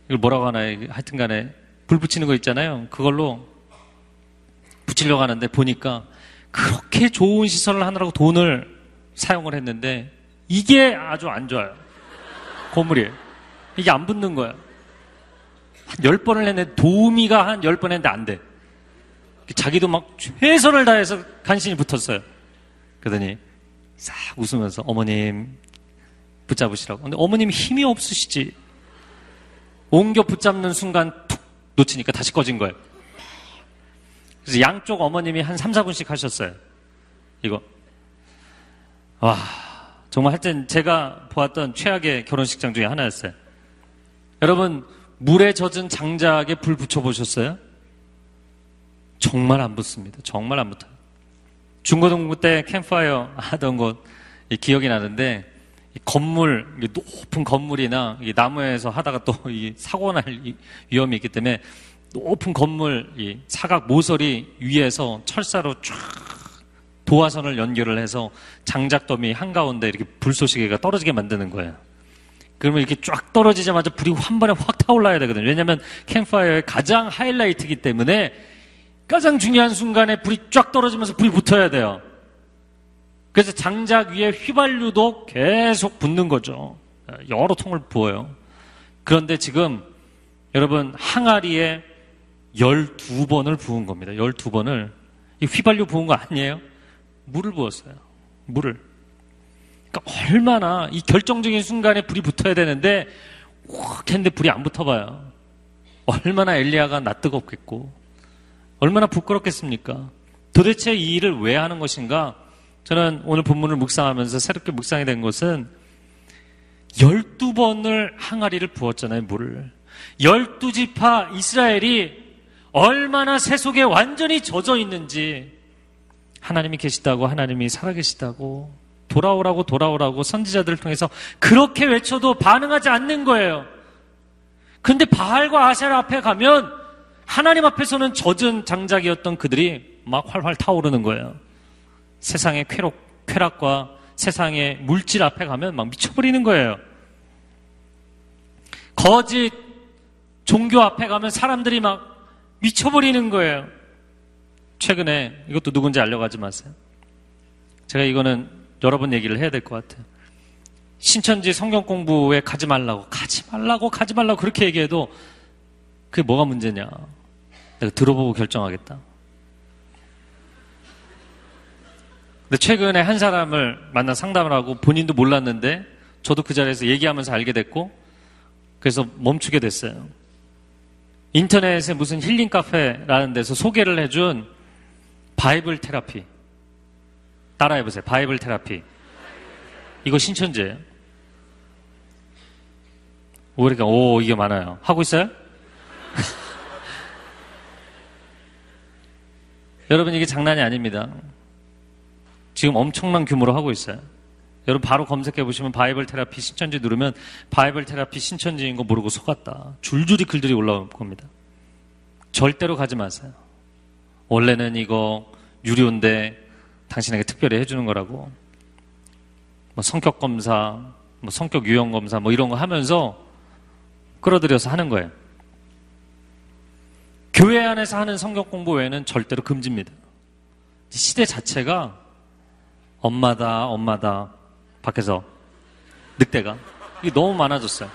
이걸 뭐라고 하나요? 하여튼간에 불 붙이는 거 있잖아요. 그걸로 붙이려고 하는데 보니까 그렇게 좋은 시설을 하느라고 돈을 사용을 했는데 이게 아주 안 좋아요. 고물이. 이게 안 붙는 거야. 한 10번을 했는데 도우미가 한 10번 했는데 안 돼. 자기도 막 최선을 다해서 간신히 붙었어요. 그러더니 싹 웃으면서 어머님 붙잡으시라고. 근데 어머님 힘이 없으시지. 옮겨 붙잡는 순간 툭 놓치니까 다시 꺼진 거예요. 그래서 양쪽 어머님이 한 3, 4분씩 하셨어요. 이거. 와, 정말 하여튼 제가 보았던 최악의 결혼식장 중에 하나였어요. 여러분, 물에 젖은 장작에 불 붙여보셨어요? 정말 안 붙습니다. 정말 안 붙어요. 중고등부 때 캠파이어 하던 곳 기억이 나는데 건물 높은 건물이나 나무에서 하다가 또 사고 날 위험이 있기 때문에 높은 건물 사각 모서리 위에서 철사로 쫙 도화선을 연결을 해서 장작더미 한가운데 이렇게 불쏘시개가 떨어지게 만드는 거예요. 그러면 이렇게 쫙 떨어지자마자 불이 한 번에 확 타올라야 되거든요. 왜냐하면 캠파이어의 가장 하이라이트이기 때문에 가장 중요한 순간에 불이 쫙 떨어지면서 불이 붙어야 돼요. 그래서 장작 위에 휘발유도 계속 붙는 거죠. 여러 통을 부어요. 그런데 지금 여러분 항아리에 12번을 부은 겁니다. 12번을. 이 휘발유 부은 거 아니에요? 물을 부었어요. 물을. 그러니까 얼마나 이 결정적인 순간에 불이 붙어야 되는데 확 했는데 불이 안 붙어봐요. 얼마나 엘리야가 낯뜨겁겠고 얼마나 부끄럽겠습니까? 도대체 이 일을 왜 하는 것인가? 저는 오늘 본문을 묵상하면서 새롭게 묵상이 된 것은 12번을 항아리를 부었잖아요, 물을. 12지파 이스라엘이 얼마나 새 속에 완전히 젖어 있는지 하나님이 계시다고 하나님이 살아계시다고 돌아오라고 돌아오라고 선지자들을 통해서 그렇게 외쳐도 반응하지 않는 거예요. 근데 바알과 아셀 앞에 가면 하나님 앞에서는 젖은 장작이었던 그들이 막 활활 타오르는 거예요. 세상의 쾌락, 쾌락과 세상의 물질 앞에 가면 막 미쳐버리는 거예요. 거짓 종교 앞에 가면 사람들이 막 미쳐버리는 거예요. 최근에 이것도 누군지 알려가지 마세요. 제가 이거는 여러 번 얘기를 해야 될 것 같아요. 신천지 성경 공부에 가지 말라고, 가지 말라고, 가지 말라고 그렇게 얘기해도 그게 뭐가 문제냐. 내가 들어보고 결정하겠다. 근데 최근에 한 사람을 만나 상담을 하고 본인도 몰랐는데 저도 그 자리에서 얘기하면서 알게 됐고 그래서 멈추게 됐어요. 인터넷에 무슨 힐링 카페라는 데서 소개를 해준 Bible therapy. 따라해보세요. Bible therapy. 이거 신천지예요. 우리가 오 이게 많아요. 하고 있어요? 여러분 이게 장난이 아닙니다. 지금 엄청난 규모로 하고 있어요. 여러분 바로 검색해 보시면 Bible therapy 신천지 누르면 Bible therapy 신천지인 거 모르고 속았다. 줄줄이 글들이 올라올 겁니다. 절대로 가지 마세요. 원래는 이거 유료인데 당신에게 특별히 해주는 거라고. 뭐 성격 검사, 뭐 성격 유형 검사, 뭐 이런 거 하면서 끌어들여서 하는 거예요. 교회 안에서 하는 성격 공부 외에는 절대로 금지입니다. 시대 자체가 엄마다, 엄마다, 밖에서 늑대가. 이게 너무 많아졌어요.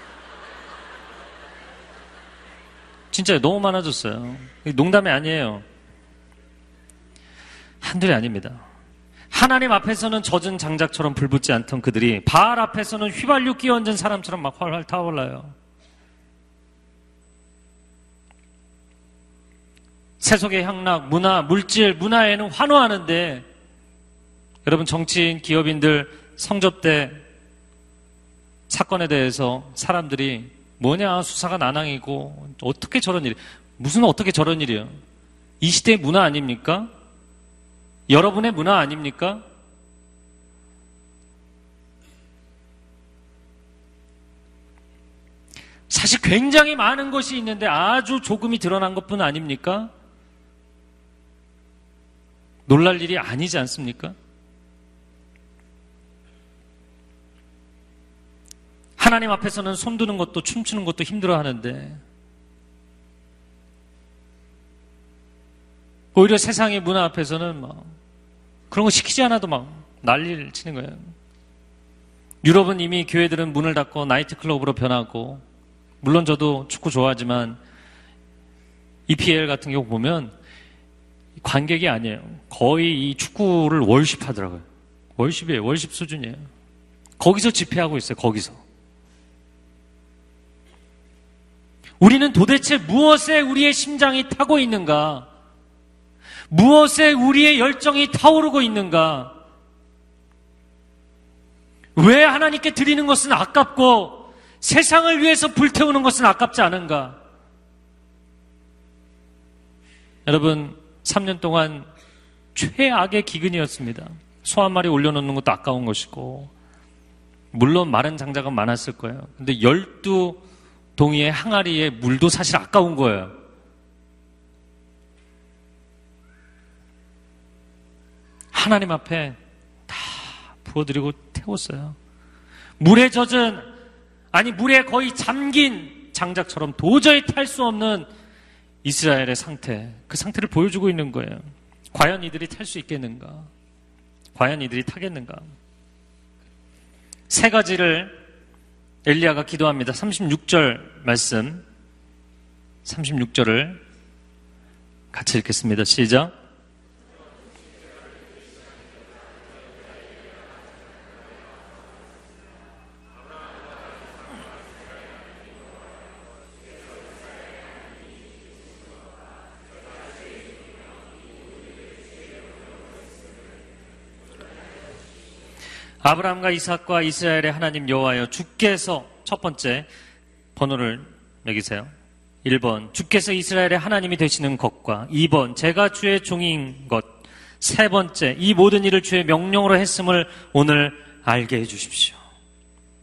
진짜요, 너무 많아졌어요. 농담이 아니에요. 한둘이 아닙니다. 하나님 앞에서는 젖은 장작처럼 불붙지 않던 그들이 바알 앞에서는 휘발유 끼얹은 사람처럼 막 활활 타올라요. 세속의 향락, 문화, 물질, 문화에는 환호하는데 여러분 정치인, 기업인들 성접대 사건에 대해서 사람들이 뭐냐 수사가 난항이고 어떻게 저런 일 무슨 어떻게 저런 일이요? 이 시대의 문화 아닙니까? 여러분의 문화 아닙니까? 사실 굉장히 많은 것이 있는데 아주 조금이 드러난 것뿐 아닙니까? 놀랄 일이 아니지 않습니까? 하나님 앞에서는 손드는 것도 춤추는 것도 힘들어 하는데 오히려 세상의 문화 앞에서는 막 그런 거 시키지 않아도 막 난리를 치는 거예요. 유럽은 이미 교회들은 문을 닫고 나이트클럽으로 변하고 물론 저도 축구 좋아하지만 EPL 같은 경우 보면 관객이 아니에요. 거의 이 축구를 월십하더라고요. 월십이에요. 월십 수준이에요. 거기서 집회하고 있어요. 거기서. 우리는 도대체 무엇에 우리의 심장이 타고 있는가? 무엇에 우리의 열정이 타오르고 있는가? 왜 하나님께 드리는 것은 아깝고 세상을 위해서 불태우는 것은 아깝지 않은가? 여러분, 3년 동안 최악의 기근이었습니다. 소 한 마리 올려놓는 것도 아까운 것이고, 물론 마른 장작은 많았을 거예요. 근데 열두 동이의 항아리에 물도 사실 아까운 거예요. 하나님 앞에 다 부어드리고 태웠어요. 물에 젖은, 아니, 물에 거의 잠긴 장작처럼 도저히 탈 수 없는 이스라엘의 상태, 그 상태를 보여주고 있는 거예요. 과연 이들이 탈 수 있겠는가? 과연 이들이 타겠는가? 세 가지를 엘리야가 기도합니다. 36절 말씀. 36절을 같이 읽겠습니다. 시작. 아브라함과 이삭과 이스라엘의 하나님 여호와여 주께서 첫 번째 번호를 매기세요. 1번 주께서 이스라엘의 하나님이 되시는 것과 2번 제가 주의 종인 것. 세 번째 이 모든 일을 주의 명령으로 했음을 오늘 알게 해 주십시오.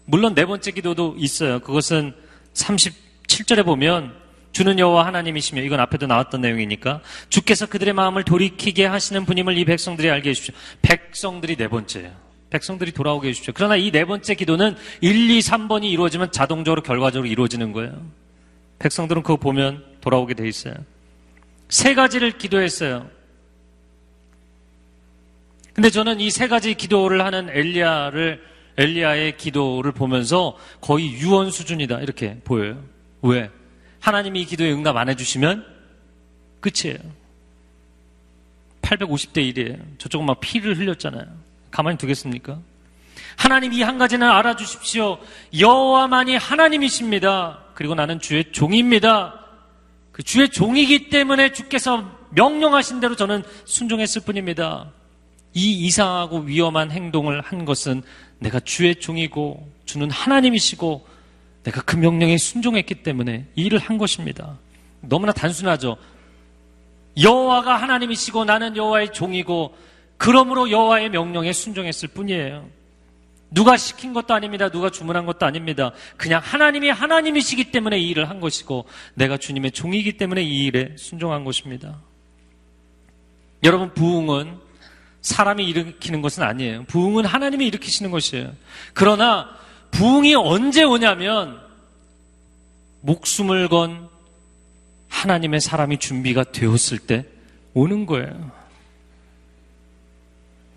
물론 네 번째 기도도 있어요. 그것은 37절에 보면 주는 여호와 하나님이시며 이건 앞에도 나왔던 내용이니까 주께서 그들의 마음을 돌이키게 하시는 분임을 이 백성들이 알게 해 주십시오. 백성들이 네 번째예요. 백성들이 돌아오게 해주십시오. 그러나 이 네 번째 기도는 1, 2, 3번이 이루어지면 자동적으로 결과적으로 이루어지는 거예요. 백성들은 그거 보면 돌아오게 돼 있어요. 세 가지를 기도했어요. 근데 저는 이 세 가지 기도를 하는 엘리야를 엘리야의 기도를 보면서 거의 유언 수준이다 이렇게 보여요. 왜? 하나님이 이 기도에 응답 안 해주시면 끝이에요. 850대 1이에요. 저쪽은 막 피를 흘렸잖아요. 가만히 두겠습니까? 하나님 이 한 가지는 알아주십시오. 여호와만이 하나님이십니다. 그리고 나는 주의 종입니다. 그 주의 종이기 때문에 주께서 명령하신 대로 저는 순종했을 뿐입니다. 이 이상하고 위험한 행동을 한 것은 내가 주의 종이고 주는 하나님이시고 내가 그 명령에 순종했기 때문에 이 일을 한 것입니다. 너무나 단순하죠. 여호와가 하나님이시고 나는 여호와의 종이고 그러므로 여호와의 명령에 순종했을 뿐이에요. 누가 시킨 것도 아닙니다. 누가 주문한 것도 아닙니다. 그냥 하나님이 하나님이시기 때문에 이 일을 한 것이고 내가 주님의 종이기 때문에 이 일에 순종한 것입니다. 여러분 부흥은 사람이 일으키는 것은 아니에요. 부흥은 하나님이 일으키시는 것이에요. 그러나 부흥이 언제 오냐면 목숨을 건 하나님의 사람이 준비가 되었을 때 오는 거예요.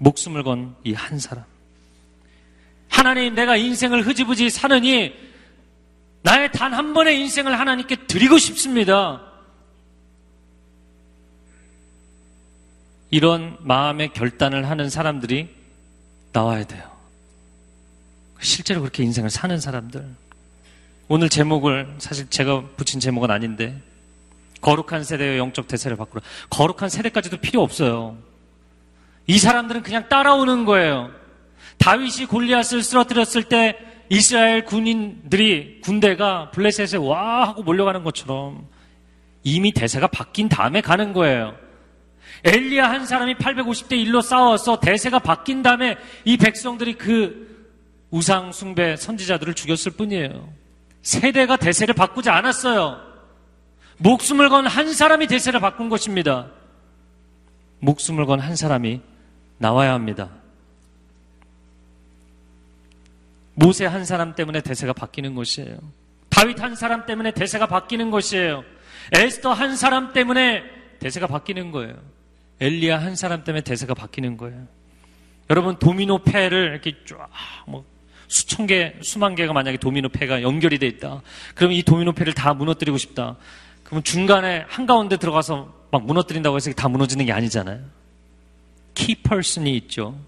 목숨을 건 이 한 사람. 하나님, 내가 인생을 흐지부지 사느니 나의 단 한 번의 인생을 하나님께 드리고 싶습니다. 이런 마음의 결단을 하는 사람들이 나와야 돼요. 실제로 그렇게 인생을 사는 사람들. 오늘 제목을 사실 제가 붙인 제목은 아닌데 거룩한 세대의 영적 대세를 바꾸라. 거룩한 세대까지도 필요 없어요. 이 사람들은 그냥 따라오는 거예요. 다윗이 골리앗을 쓰러뜨렸을 때 이스라엘 군인들이 군대가 블레셋에 와 하고 몰려가는 것처럼 이미 대세가 바뀐 다음에 가는 거예요. 엘리야 한 사람이 850대 1로 싸워서 대세가 바뀐 다음에 이 백성들이 그 우상 숭배 선지자들을 죽였을 뿐이에요. 세대가 대세를 바꾸지 않았어요. 목숨을 건 한 사람이 대세를 바꾼 것입니다. 목숨을 건 한 사람이 나와야 합니다. 모세 한 사람 때문에 대세가 바뀌는 것이에요. 다윗 한 사람 때문에 대세가 바뀌는 것이에요. 에스터 한 사람 때문에 대세가 바뀌는 거예요. 엘리야 한 사람 때문에 대세가 바뀌는 거예요. 여러분 도미노 패를 이렇게 쫙뭐 수천 개, 수만 개가 만약에 도미노 패가 연결이 돼 있다. 그러면 이 도미노 패를 다 무너뜨리고 싶다. 그러면 중간에 한가운데 들어가서 막 무너뜨린다고 해서 다 무너지는 게 아니잖아요. 키퍼슨이 있죠.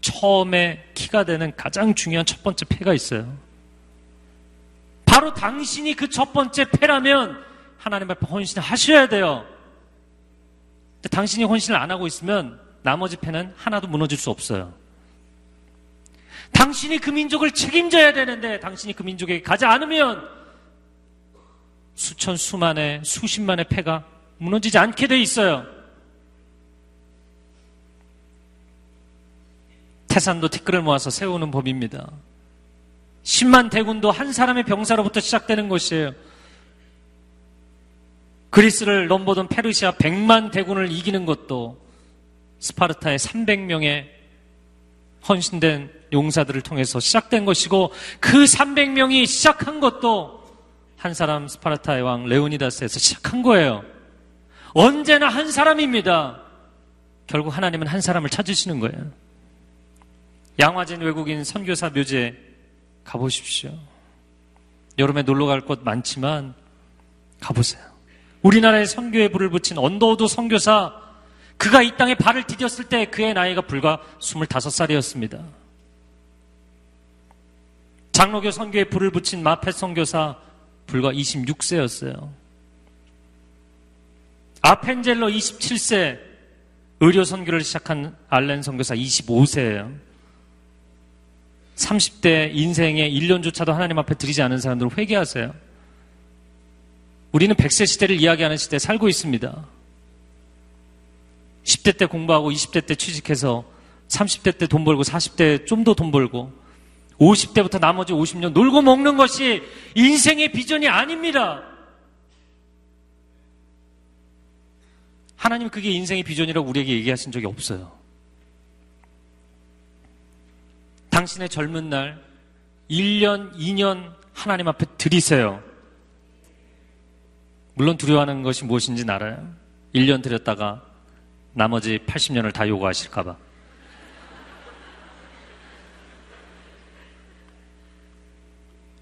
처음에 키가 되는 가장 중요한 첫 번째 패가 있어요. 바로 당신이 그 첫 번째 패라면 하나님 앞에 헌신을 하셔야 돼요. 근데 당신이 헌신을 안 하고 있으면 나머지 패는 하나도 무너질 수 없어요. 당신이 그 민족을 책임져야 되는데 당신이 그 민족에게 가지 않으면 수천 수만의 수십만의 패가 무너지지 않게 돼 있어요. 태산도 티끌을 모아서 세우는 법입니다. 10만 대군도 한 사람의 병사로부터 시작되는 것이에요. 그리스를 넘보던 페르시아 100만 대군을 이기는 것도 스파르타의 300명의 헌신된 용사들을 통해서 시작된 것이고 그 300명이 시작한 것도 한 사람 스파르타의 왕 레오니다스에서 시작한 거예요. 언제나 한 사람입니다. 결국 하나님은 한 사람을 찾으시는 거예요. 양화진 외국인 선교사 묘지에 가보십시오. 여름에 놀러 갈 곳 많지만 가보세요. 우리나라에 선교에 불을 붙인 언더우드 선교사 그가 이 땅에 발을 디뎠을 때 그의 나이가 불과 25살이었습니다. 장로교 선교에 불을 붙인 마펫 선교사 불과 26세였어요. 아펜젤러 27세 의료 선교를 시작한 알렌 선교사 25세예요. 30대 인생의 1년조차도 하나님 앞에 드리지 않은 사람들은 회개하세요. 우리는 100세 시대를 이야기하는 시대에 살고 있습니다. 10대 때 공부하고 20대 때 취직해서 30대 때 돈 벌고 40대 좀 더 돈 벌고 50대부터 나머지 50년 놀고 먹는 것이 인생의 비전이 아닙니다. 하나님 그게 인생의 비전이라고 우리에게 얘기하신 적이 없어요. 당신의 젊은 날 1년, 2년 하나님 앞에 드리세요. 물론 두려워하는 것이 무엇인지 알아요. 1년 드렸다가 나머지 80년을 다 요구하실까봐.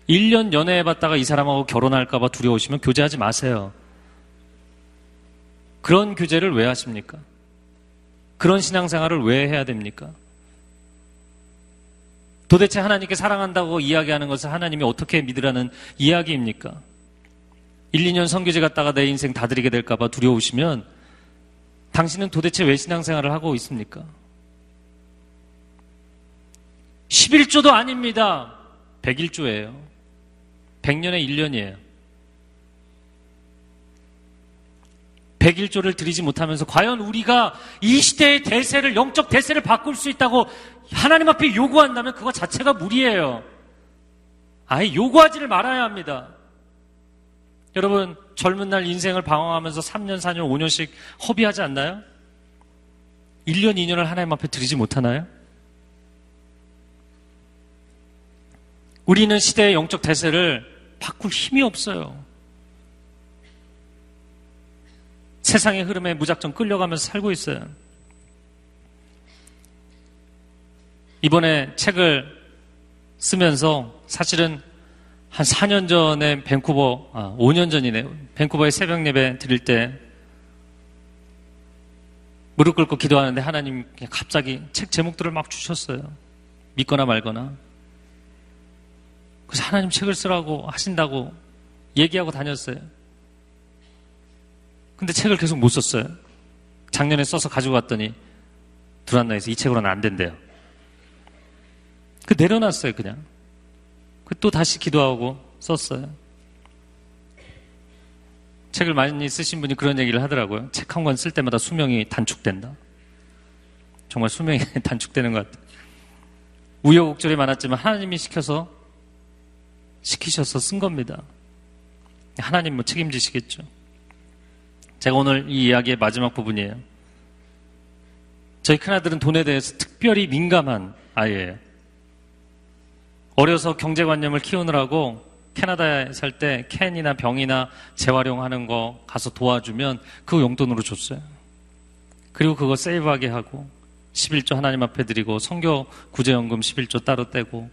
1년 연애해봤다가 이 사람하고 결혼할까봐 두려우시면 교제하지 마세요. 그런 교제를 왜 하십니까? 그런 신앙생활을 왜 해야 됩니까? 도대체 하나님께 사랑한다고 이야기하는 것을 하나님이 어떻게 믿으라는 이야기입니까? 1, 2년 성교제 갔다가 내 인생 다 드리게 될까봐 두려우시면 당신은 도대체 왜 신앙생활을 하고 있습니까? 11조도 아닙니다. 101조예요. 100년에 1년이에요. 101조를 드리지 못하면서 과연 우리가 이 시대의 대세를 영적 대세를 바꿀 수 있다고 하나님 앞에 요구한다면 그거 자체가 무리예요. 아예 요구하지를 말아야 합니다. 여러분 젊은 날 인생을 방황하면서 3년, 4년, 5년씩 허비하지 않나요? 1년, 2년을 하나님 앞에 드리지 못하나요? 우리는 시대의 영적 대세를 바꿀 힘이 없어요. 세상의 흐름에 무작정 끌려가면서 살고 있어요. 이번에 책을 쓰면서 사실은 한 4년 전에 밴쿠버, 아, 5년 전이네요. 밴쿠버에 새벽 예배 드릴 때 무릎 꿇고 기도하는데 하나님 갑자기 책 제목들을 막 주셨어요. 믿거나 말거나. 그래서 하나님 책을 쓰라고 하신다고 얘기하고 다녔어요. 근데 책을 계속 못 썼어요. 작년에 써서 가지고 왔더니 두란나에서 이 책으로는 안 된대요. 그 내려놨어요, 그냥. 그 또 다시 기도하고 썼어요. 책을 많이 쓰신 분이 그런 얘기를 하더라고요. 책 한 권 쓸 때마다 수명이 단축된다. 정말 수명이 단축되는 것 같아요. 우여곡절이 많았지만 하나님이 시켜서 시키셔서 쓴 겁니다. 하나님 뭐 책임지시겠죠. 제가 오늘 이 이야기의 마지막 부분이에요. 저희 큰아들은 돈에 대해서 특별히 민감한 아이예요. 어려서 경제관념을 키우느라고 캐나다에 살 때 캔이나 병이나 재활용하는 거 가서 도와주면 그 용돈으로 줬어요. 그리고 그거 세이브하게 하고 11조 하나님 앞에 드리고 성교 구제연금 11조 따로 떼고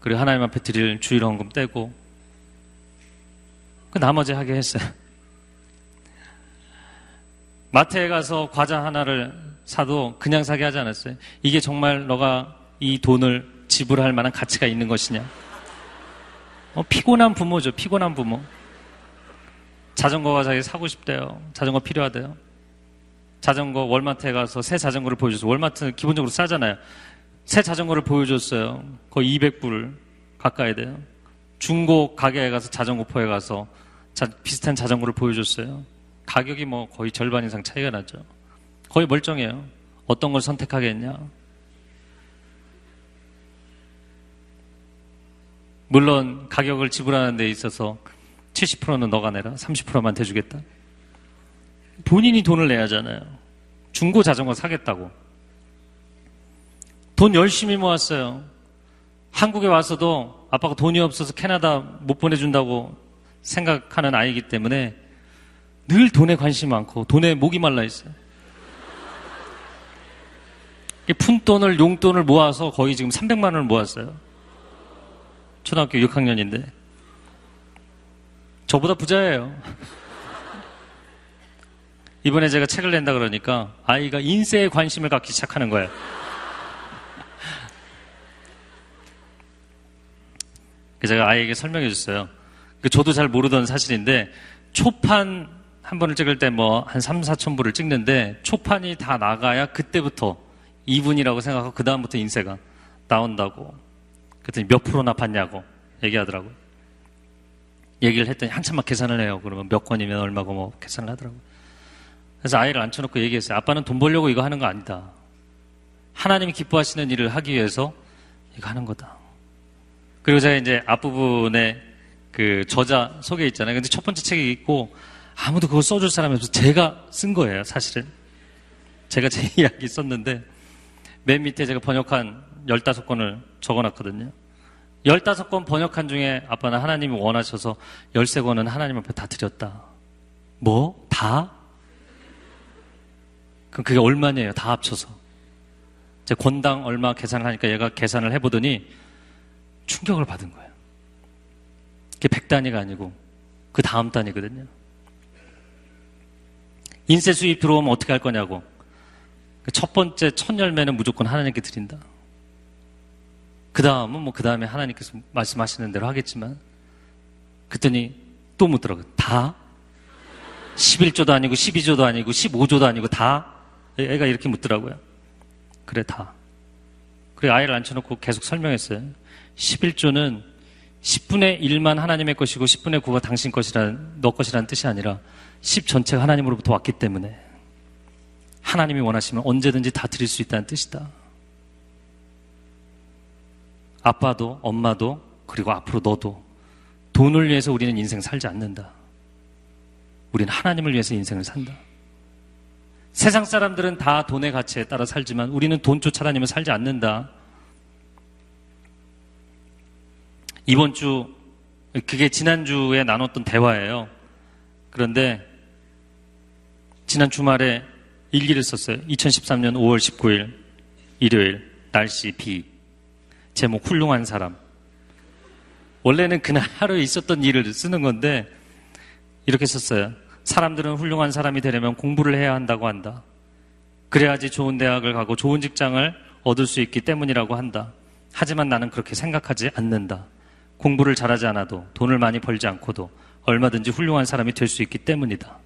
그리고 하나님 앞에 드릴 주일헌금 떼고 그 나머지 하게 했어요. 마트에 가서 과자 하나를 사도 그냥 사게 하지 않았어요. 이게 정말 너가 이 돈을 지불할 만한 가치가 있는 것이냐. 어, 피곤한 부모죠. 피곤한 부모. 자전거가 자기 사고 싶대요. 자전거 필요하대요. 자전거 월마트에 가서 새 자전거를 보여줬어요. 월마트 기본적으로 싸잖아요. 새 자전거를 보여줬어요. 거의 200불 가까이 돼요. 중고 가게에 가서 자전거포에 가서 자, 비슷한 자전거를 보여줬어요. 가격이 뭐 거의 절반 이상 차이가 나죠. 거의 멀쩡해요. 어떤 걸 선택하겠냐? 물론 가격을 지불하는 데 있어서 70%는 너가 내라. 30%만 대주겠다. 본인이 돈을 내야 하잖아요. 중고 자전거 사겠다고. 돈 열심히 모았어요. 한국에 와서도 아빠가 돈이 없어서 캐나다 못 보내준다고 생각하는 아이기 때문에 늘 돈에 관심이 많고 돈에 목이 말라 있어요. 푼돈을 용돈을 모아서 거의 지금 300만 원을 모았어요. 초등학교 6학년인데 저보다 부자예요. 이번에 제가 책을 낸다 그러니까 아이가 인세에 관심을 갖기 시작하는 거예요. 제가 아이에게 설명해 줬어요. 그 저도 잘 모르던 사실인데 초판 한 번을 찍을 때 뭐 한 3, 4천 부를 찍는데 초판이 다 나가야 그때부터 2분이라고 생각하고 그 다음부터 인쇄가 나온다고. 그랬더니 몇 프로나 받냐고 얘기하더라고요. 얘기를 했더니 한참 막 계산을 해요. 그러면 몇 건이면 얼마고 뭐 계산을 하더라고요. 그래서 아이를 앉혀놓고 얘기했어요. 아빠는 돈 벌려고 이거 하는 거 아니다. 하나님이 기뻐하시는 일을 하기 위해서 이거 하는 거다. 그리고 제가 이제 앞부분에 그 저자 소개 있잖아요. 근데 첫 번째 책이 있고 아무도 그걸 써줄 사람이 없어서 제가 쓴 거예요, 사실은. 제가 제 이야기 썼는데 맨 밑에 제가 번역한 15권을 적어놨거든요. 15권 번역한 중에 아빠는 하나님이 원하셔서 13권은 하나님 앞에 다 드렸다. 뭐? 다? 그럼 그게 얼마냐요? 다 합쳐서. 제 권당 얼마 계산을 하니까 얘가 계산을 해보더니 충격을 받은 거예요. 그게 100단위가 아니고 그 다음 단위거든요. 인쇄 수입 들어오면 어떻게 할 거냐고. 그첫 번째 첫 열매는 무조건 하나님께 드린다. 그 다음은 뭐 그 다음에 하나님께서 말씀하시는 대로 하겠지만 그랬더니 또 묻더라고요. 다? 11조도 아니고 12조도 아니고 15조도 아니고 다? 애가 이렇게 묻더라고요. 그래 다. 그래 아이를 앉혀놓고 계속 설명했어요. 11조는 10분의 1만 하나님의 것이고 10분의 9가 당신 것이란 너 것이라는 뜻이 아니라 10 전체가 하나님으로부터 왔기 때문에 하나님이 원하시면 언제든지 다 드릴 수 있다는 뜻이다. 아빠도 엄마도 그리고 앞으로 너도 돈을 위해서 우리는 인생 살지 않는다. 우리는 하나님을 위해서 인생을 산다. 세상 사람들은 다 돈의 가치에 따라 살지만 우리는 돈 쫓아다니면 살지 않는다. 이번 주, 그게 지난주에 나눴던 대화예요. 그런데 지난 주말에 일기를 썼어요. 2013년 5월 19일 일요일 날씨 비 제목 훌륭한 사람. 원래는 그날 하루에 있었던 일을 쓰는 건데 이렇게 썼어요. 사람들은 훌륭한 사람이 되려면 공부를 해야 한다고 한다. 그래야지 좋은 대학을 가고 좋은 직장을 얻을 수 있기 때문이라고 한다. 하지만 나는 그렇게 생각하지 않는다. 공부를 잘하지 않아도 돈을 많이 벌지 않고도 얼마든지 훌륭한 사람이 될 수 있기 때문이다.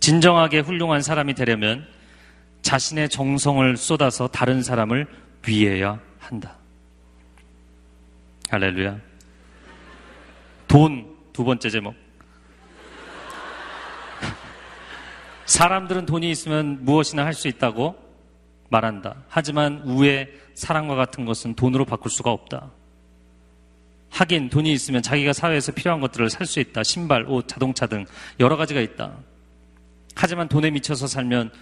진정하게 훌륭한 사람이 되려면 자신의 정성을 쏟아서 다른 사람을 위해야 한다. 할렐루야. 돈, 두 번째 제목. 사람들은 돈이 있으면 무엇이나 할 수 있다고 말한다. 하지만 우애, 사랑과 같은 것은 돈으로 바꿀 수가 없다. 하긴 돈이 있으면 자기가 사회에서 필요한 것들을 살 수 있다. 신발, 옷, 자동차 등 여러 가지가 있다. 하지만 돈에 미쳐서 살면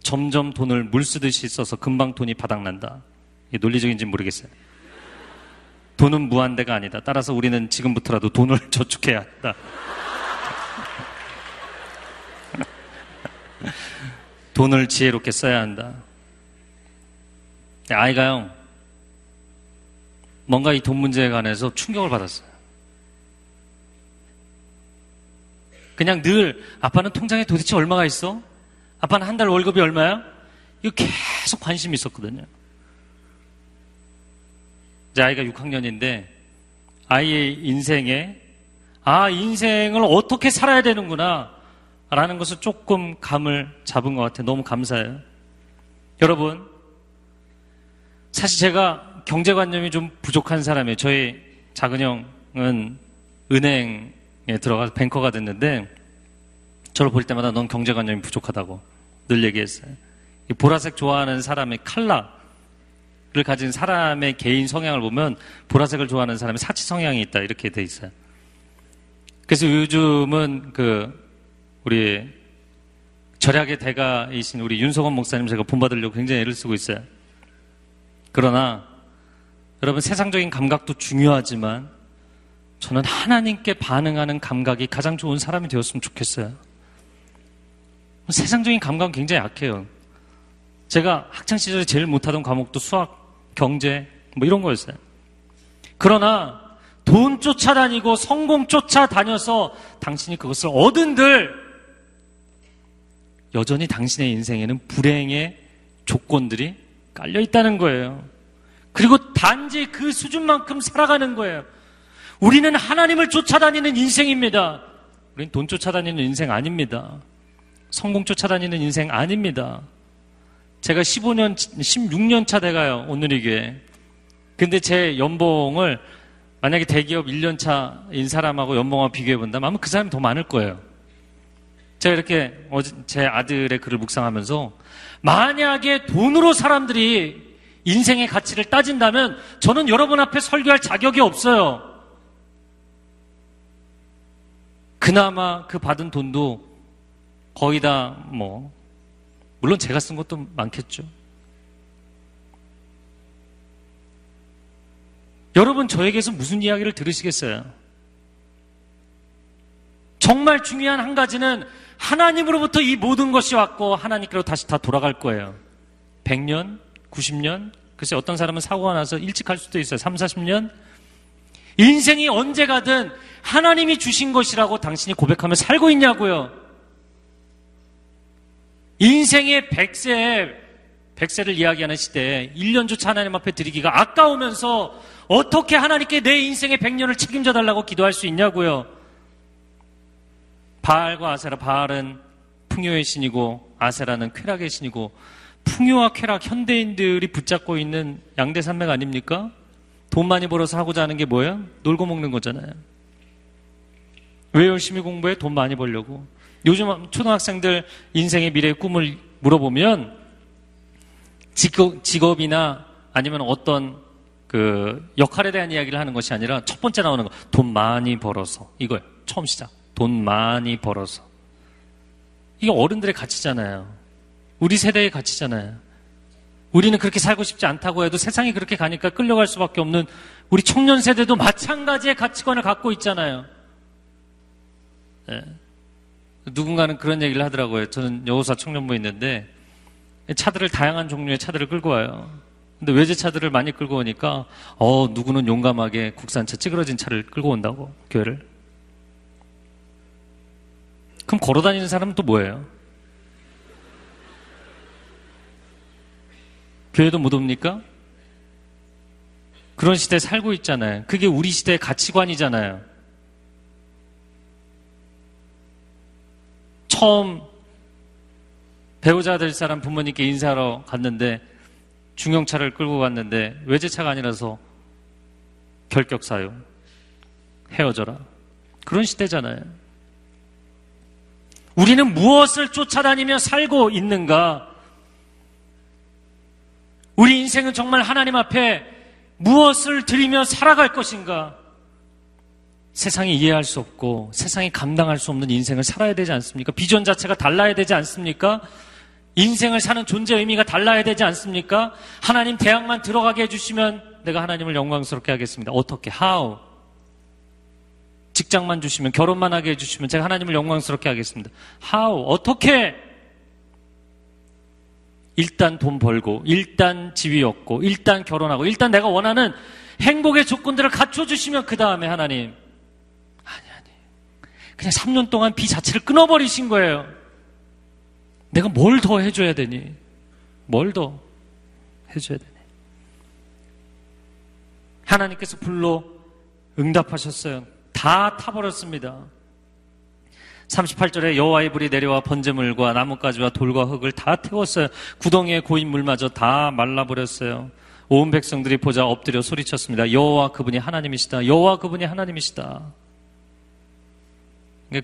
점점 돈을 물 쓰듯이 써서 금방 돈이 바닥난다. 이게 논리적인지 모르겠어요. 돈은 무한대가 아니다. 따라서 우리는 지금부터라도 돈을 저축해야 한다. 돈을 지혜롭게 써야 한다. 아이가요, 뭔가 이 돈 문제에 관해서 충격을 받았어요. 그냥 늘 아빠는 통장에 도대체 얼마가 있어? 아빠는 한 달 월급이 얼마야? 이거 계속 관심이 있었거든요. 이제 아이가 6학년인데 아이의 인생에 아 인생을 어떻게 살아야 되는구나 라는 것을 조금 감을 잡은 것 같아요. 너무 감사해요. 여러분 사실 제가 경제관념이 좀 부족한 사람이에요. 저희 작은 형은 은행에 들어가서 뱅커가 됐는데 저를 볼 때마다 넌 경제관념이 부족하다고 늘 얘기했어요. 보라색 좋아하는 사람의 칼라를 가진 사람의 개인 성향을 보면 보라색을 좋아하는 사람의 사치 성향이 있다 이렇게 돼 있어요. 그래서 요즘은 그 우리 절약의 대가이신 우리 윤석원 목사님 제가 본받으려고 굉장히 애를 쓰고 있어요. 그러나 여러분 세상적인 감각도 중요하지만 저는 하나님께 반응하는 감각이 가장 좋은 사람이 되었으면 좋겠어요. 세상적인 감각은 굉장히 약해요. 제가 학창 시절에 제일 못하던 과목도 수학, 경제 뭐 이런 거였어요. 그러나 돈 쫓아다니고 성공 쫓아다녀서 당신이 그것을 얻은들 여전히 당신의 인생에는 불행의 조건들이 깔려 있다는 거예요. 그리고 단지 그 수준만큼 살아가는 거예요. 우리는 하나님을 쫓아다니는 인생입니다. 우리는 돈 쫓아다니는 인생 아닙니다. 성공 쫓아다니는 인생 아닙니다. 제가 15년, 16년 차 돼가요, 오늘 이게. 근데 제 연봉을 만약에 대기업 1년 차인 사람하고 연봉하고 비교해 본다면 아마 그 사람이 더 많을 거예요. 제가 이렇게 제 아들의 글을 묵상하면서 만약에 돈으로 사람들이 인생의 가치를 따진다면 저는 여러분 앞에 설교할 자격이 없어요. 그나마 그 받은 돈도 거의 다 뭐, 물론 제가 쓴 것도 많겠죠. 여러분 저에게서 무슨 이야기를 들으시겠어요? 정말 중요한 한 가지는 하나님으로부터 이 모든 것이 왔고 하나님께로 다시 다 돌아갈 거예요. 100년, 90년, 글쎄 어떤 사람은 사고가 나서 일찍 할 수도 있어요. 3, 40년. 인생이 언제 가든 하나님이 주신 것이라고 당신이 고백하며 살고 있냐고요. 인생의 백세, 백세를 이야기하는 시대에 1년조차 하나님 앞에 드리기가 아까우면서 어떻게 하나님께 내 인생의 100년을 책임져 달라고 기도할 수 있냐고요. 바알과 아세라, 바알은 풍요의 신이고 아세라는 쾌락의 신이고 풍요와 쾌락 현대인들이 붙잡고 있는 양대 산맥 아닙니까? 돈 많이 벌어서 하고자 하는 게 뭐예요? 놀고 먹는 거잖아요. 왜 열심히 공부해? 돈 많이 벌려고. 요즘 초등학생들 인생의 미래의 꿈을 물어보면 직업, 직업 이나 아니면 어떤 그 역할에 대한 이야기를 하는 것이 아니라 첫 번째 나오는 거 돈 많이 벌어서 이거예요. 처음 시작. 돈 많이 벌어서. 이게 어른들의 가치잖아요. 우리 세대의 가치잖아요. 우리는 그렇게 살고 싶지 않다고 해도 세상이 그렇게 가니까 끌려갈 수밖에 없는 우리 청년 세대도 마찬가지의 가치관을 갖고 있잖아요. 네. 누군가는 그런 얘기를 하더라고요. 저는 여호사 청년부에 있는데 차들을 다양한 종류의 차들을 끌고 와요. 근데 외제차들을 많이 끌고 오니까 어 누구는 용감하게 국산차 찌그러진 차를 끌고 온다고 교회를. 그럼 걸어 다니는 사람은 또 뭐예요? 교회도 못 옵니까? 그런 시대에 살고 있잖아요. 그게 우리 시대의 가치관이잖아요. 처음 배우자 될 사람 부모님께 인사하러 갔는데 중형차를 끌고 갔는데 외제차가 아니라서 결격 사유 헤어져라. 그런 시대잖아요. 우리는 무엇을 쫓아다니며 살고 있는가? 우리 인생은 정말 하나님 앞에 무엇을 드리며 살아갈 것인가? 세상이 이해할 수 없고 세상이 감당할 수 없는 인생을 살아야 되지 않습니까? 비전 자체가 달라야 되지 않습니까? 인생을 사는 존재 의미가 달라야 되지 않습니까? 하나님 대학만 들어가게 해주시면 내가 하나님을 영광스럽게 하겠습니다. 어떻게? How? 직장만 주시면, 결혼만 하게 해주시면 제가 하나님을 영광스럽게 하겠습니다. How? 어떻게? 일단 돈 벌고, 일단 지위 얻고, 일단 결혼하고, 일단 내가 원하는 행복의 조건들을 갖춰주시면 그 다음에 하나님. 아니, 아니. 그냥 3년 동안 비 자체를 끊어버리신 거예요. 내가 뭘 더 해줘야 되니? 뭘 더 해줘야 되니? 하나님께서 불로 응답하셨어요. 다 타버렸습니다. 38절에 여호와의 불이 내려와 번제물과 나뭇가지와 돌과 흙을 다 태웠어요. 구덩이에 고인 물마저 다 말라버렸어요. 온 백성들이 보자 엎드려 소리쳤습니다. 여호와 그분이 하나님이시다. 여호와 그분이 하나님이시다.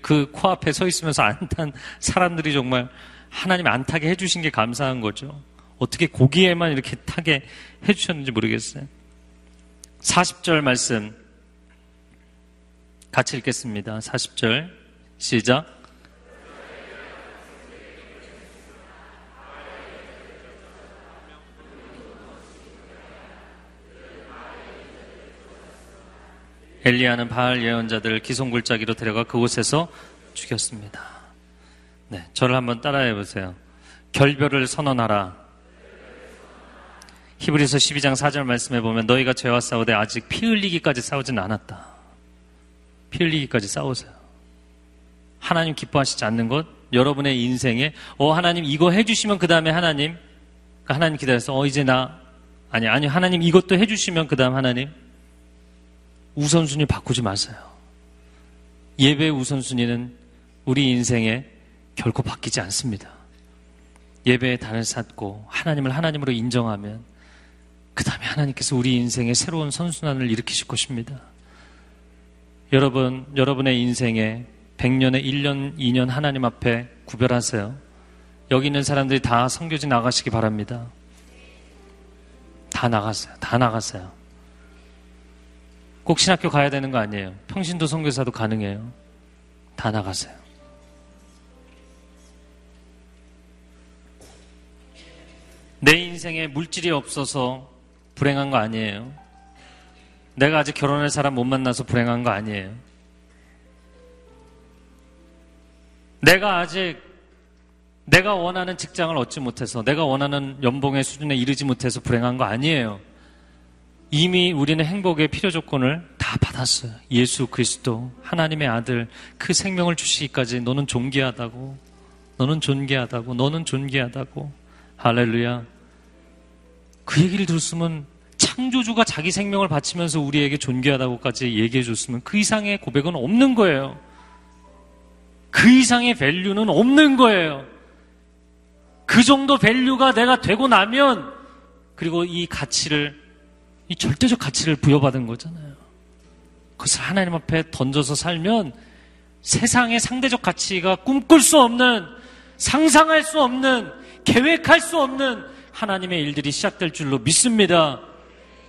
그 코앞에 서 있으면서 안탄 사람들이 정말 하나님 안 타게 해주신 게 감사한 거죠. 어떻게 고기에만 이렇게 타게 해주셨는지 모르겠어요. 40절 말씀 같이 읽겠습니다. 40절 시작. 엘리야는 바알 예언자들을 기송굴짜기로 데려가 그곳에서 죽였습니다. 네, 저를 한번 따라해 보세요. 결별을 선언하라. 히브리서 12장 4절 말씀해 보면 너희가 죄와 싸우되 아직 피 흘리기까지 싸우진 않았다. 피 흘리기까지 싸우세요. 하나님 기뻐하시지 않는 것, 여러분의 인생에 어 하나님 이거 해주시면 그 다음에 하나님 그러니까 하나님 기다려서 어 이제 나 아니 아니 하나님 이것도 해주시면 그 다음 하나님 우선순위 바꾸지 마세요. 예배 우선순위는 우리 인생에 결코 바뀌지 않습니다. 예배의 단을 쌓고 하나님을 하나님으로 인정하면 그 다음에 하나님께서 우리 인생에 새로운 선순환을 일으키실 것입니다. 여러분, 여러분의 인생에 100년에 1년, 2년 하나님 앞에 구별하세요. 여기 있는 사람들이 다 성교지 나가시기 바랍니다. 다 나갔어요. 다 나갔어요. 꼭 신학교 가야 되는 거 아니에요. 평신도 선교사도 가능해요. 다 나갔어요. 내 인생에 물질이 없어서 불행한 거 아니에요. 내가 아직 결혼할 사람 못 만나서 불행한 거 아니에요. 내가 아직 내가 원하는 직장을 얻지 못해서 내가 원하는 연봉의 수준에 이르지 못해서 불행한 거 아니에요. 이미 우리는 행복의 필요 조건을 다 받았어요. 예수 그리스도, 하나님의 아들, 그 생명을 주시기까지 너는 존귀하다고, 너는 존귀하다고, 너는 존귀하다고. 할렐루야. 그 얘기를 들었으면 창조주가 자기 생명을 바치면서 우리에게 존귀하다고까지 얘기해 줬으면 그 이상의 고백은 없는 거예요. 그 이상의 value는 없는 거예요. 그 정도 value가 내가 되고 나면 그리고 이 가치를 이 절대적 가치를 부여받은 거잖아요. 그것을 하나님 앞에 던져서 살면 세상의 상대적 가치가 꿈꿀 수 없는 상상할 수 없는 계획할 수 없는 하나님의 일들이 시작될 줄로 믿습니다.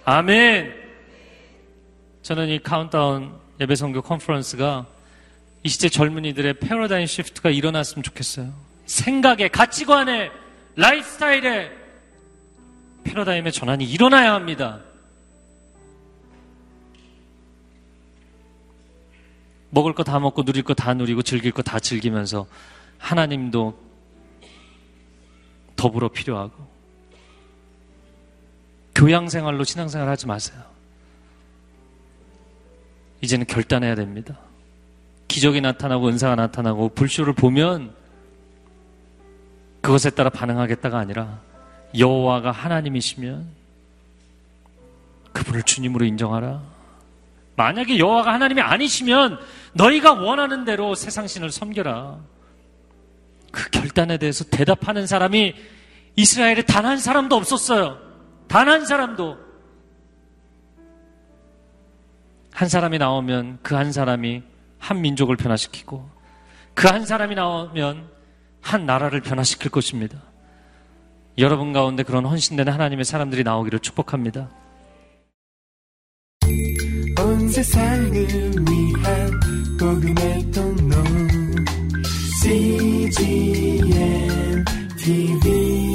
아멘. 저는 이 카운트다운 예배 선교 컨퍼런스가 이 시대 젊은이들의 paradigm shift가 일어났으면 좋겠어요. 생각에, 가치관에, 라이프스타일에 패러다임의 전환이 일어나야 합니다. 먹을 거 다 먹고 누릴 거 다 누리고 즐길 거 다 즐기면서 하나님도 더불어 필요하고 교양 생활로 신앙 생활 하지 마세요. 이제는 결단해야 됩니다. 기적이 나타나고 은사가 나타나고 불쇼를 보면 그것에 따라 반응하겠다가 아니라 여호와가 하나님이시면 그분을 주님으로 인정하라. 만약에 여호와가 하나님이 아니시면 너희가 원하는 대로 세상 신을 섬겨라. 그 결단에 대해서 대답하는 사람이 이스라엘에 단 한 사람도 없었어요. 단 한 사람도. 한 사람이 나오면 그 한 사람이 한 민족을 변화시키고 그 한 사람이 나오면 한 나라를 변화시킬 것입니다. 여러분 가운데 그런 헌신되는 하나님의 사람들이 나오기를 축복합니다. CGM TV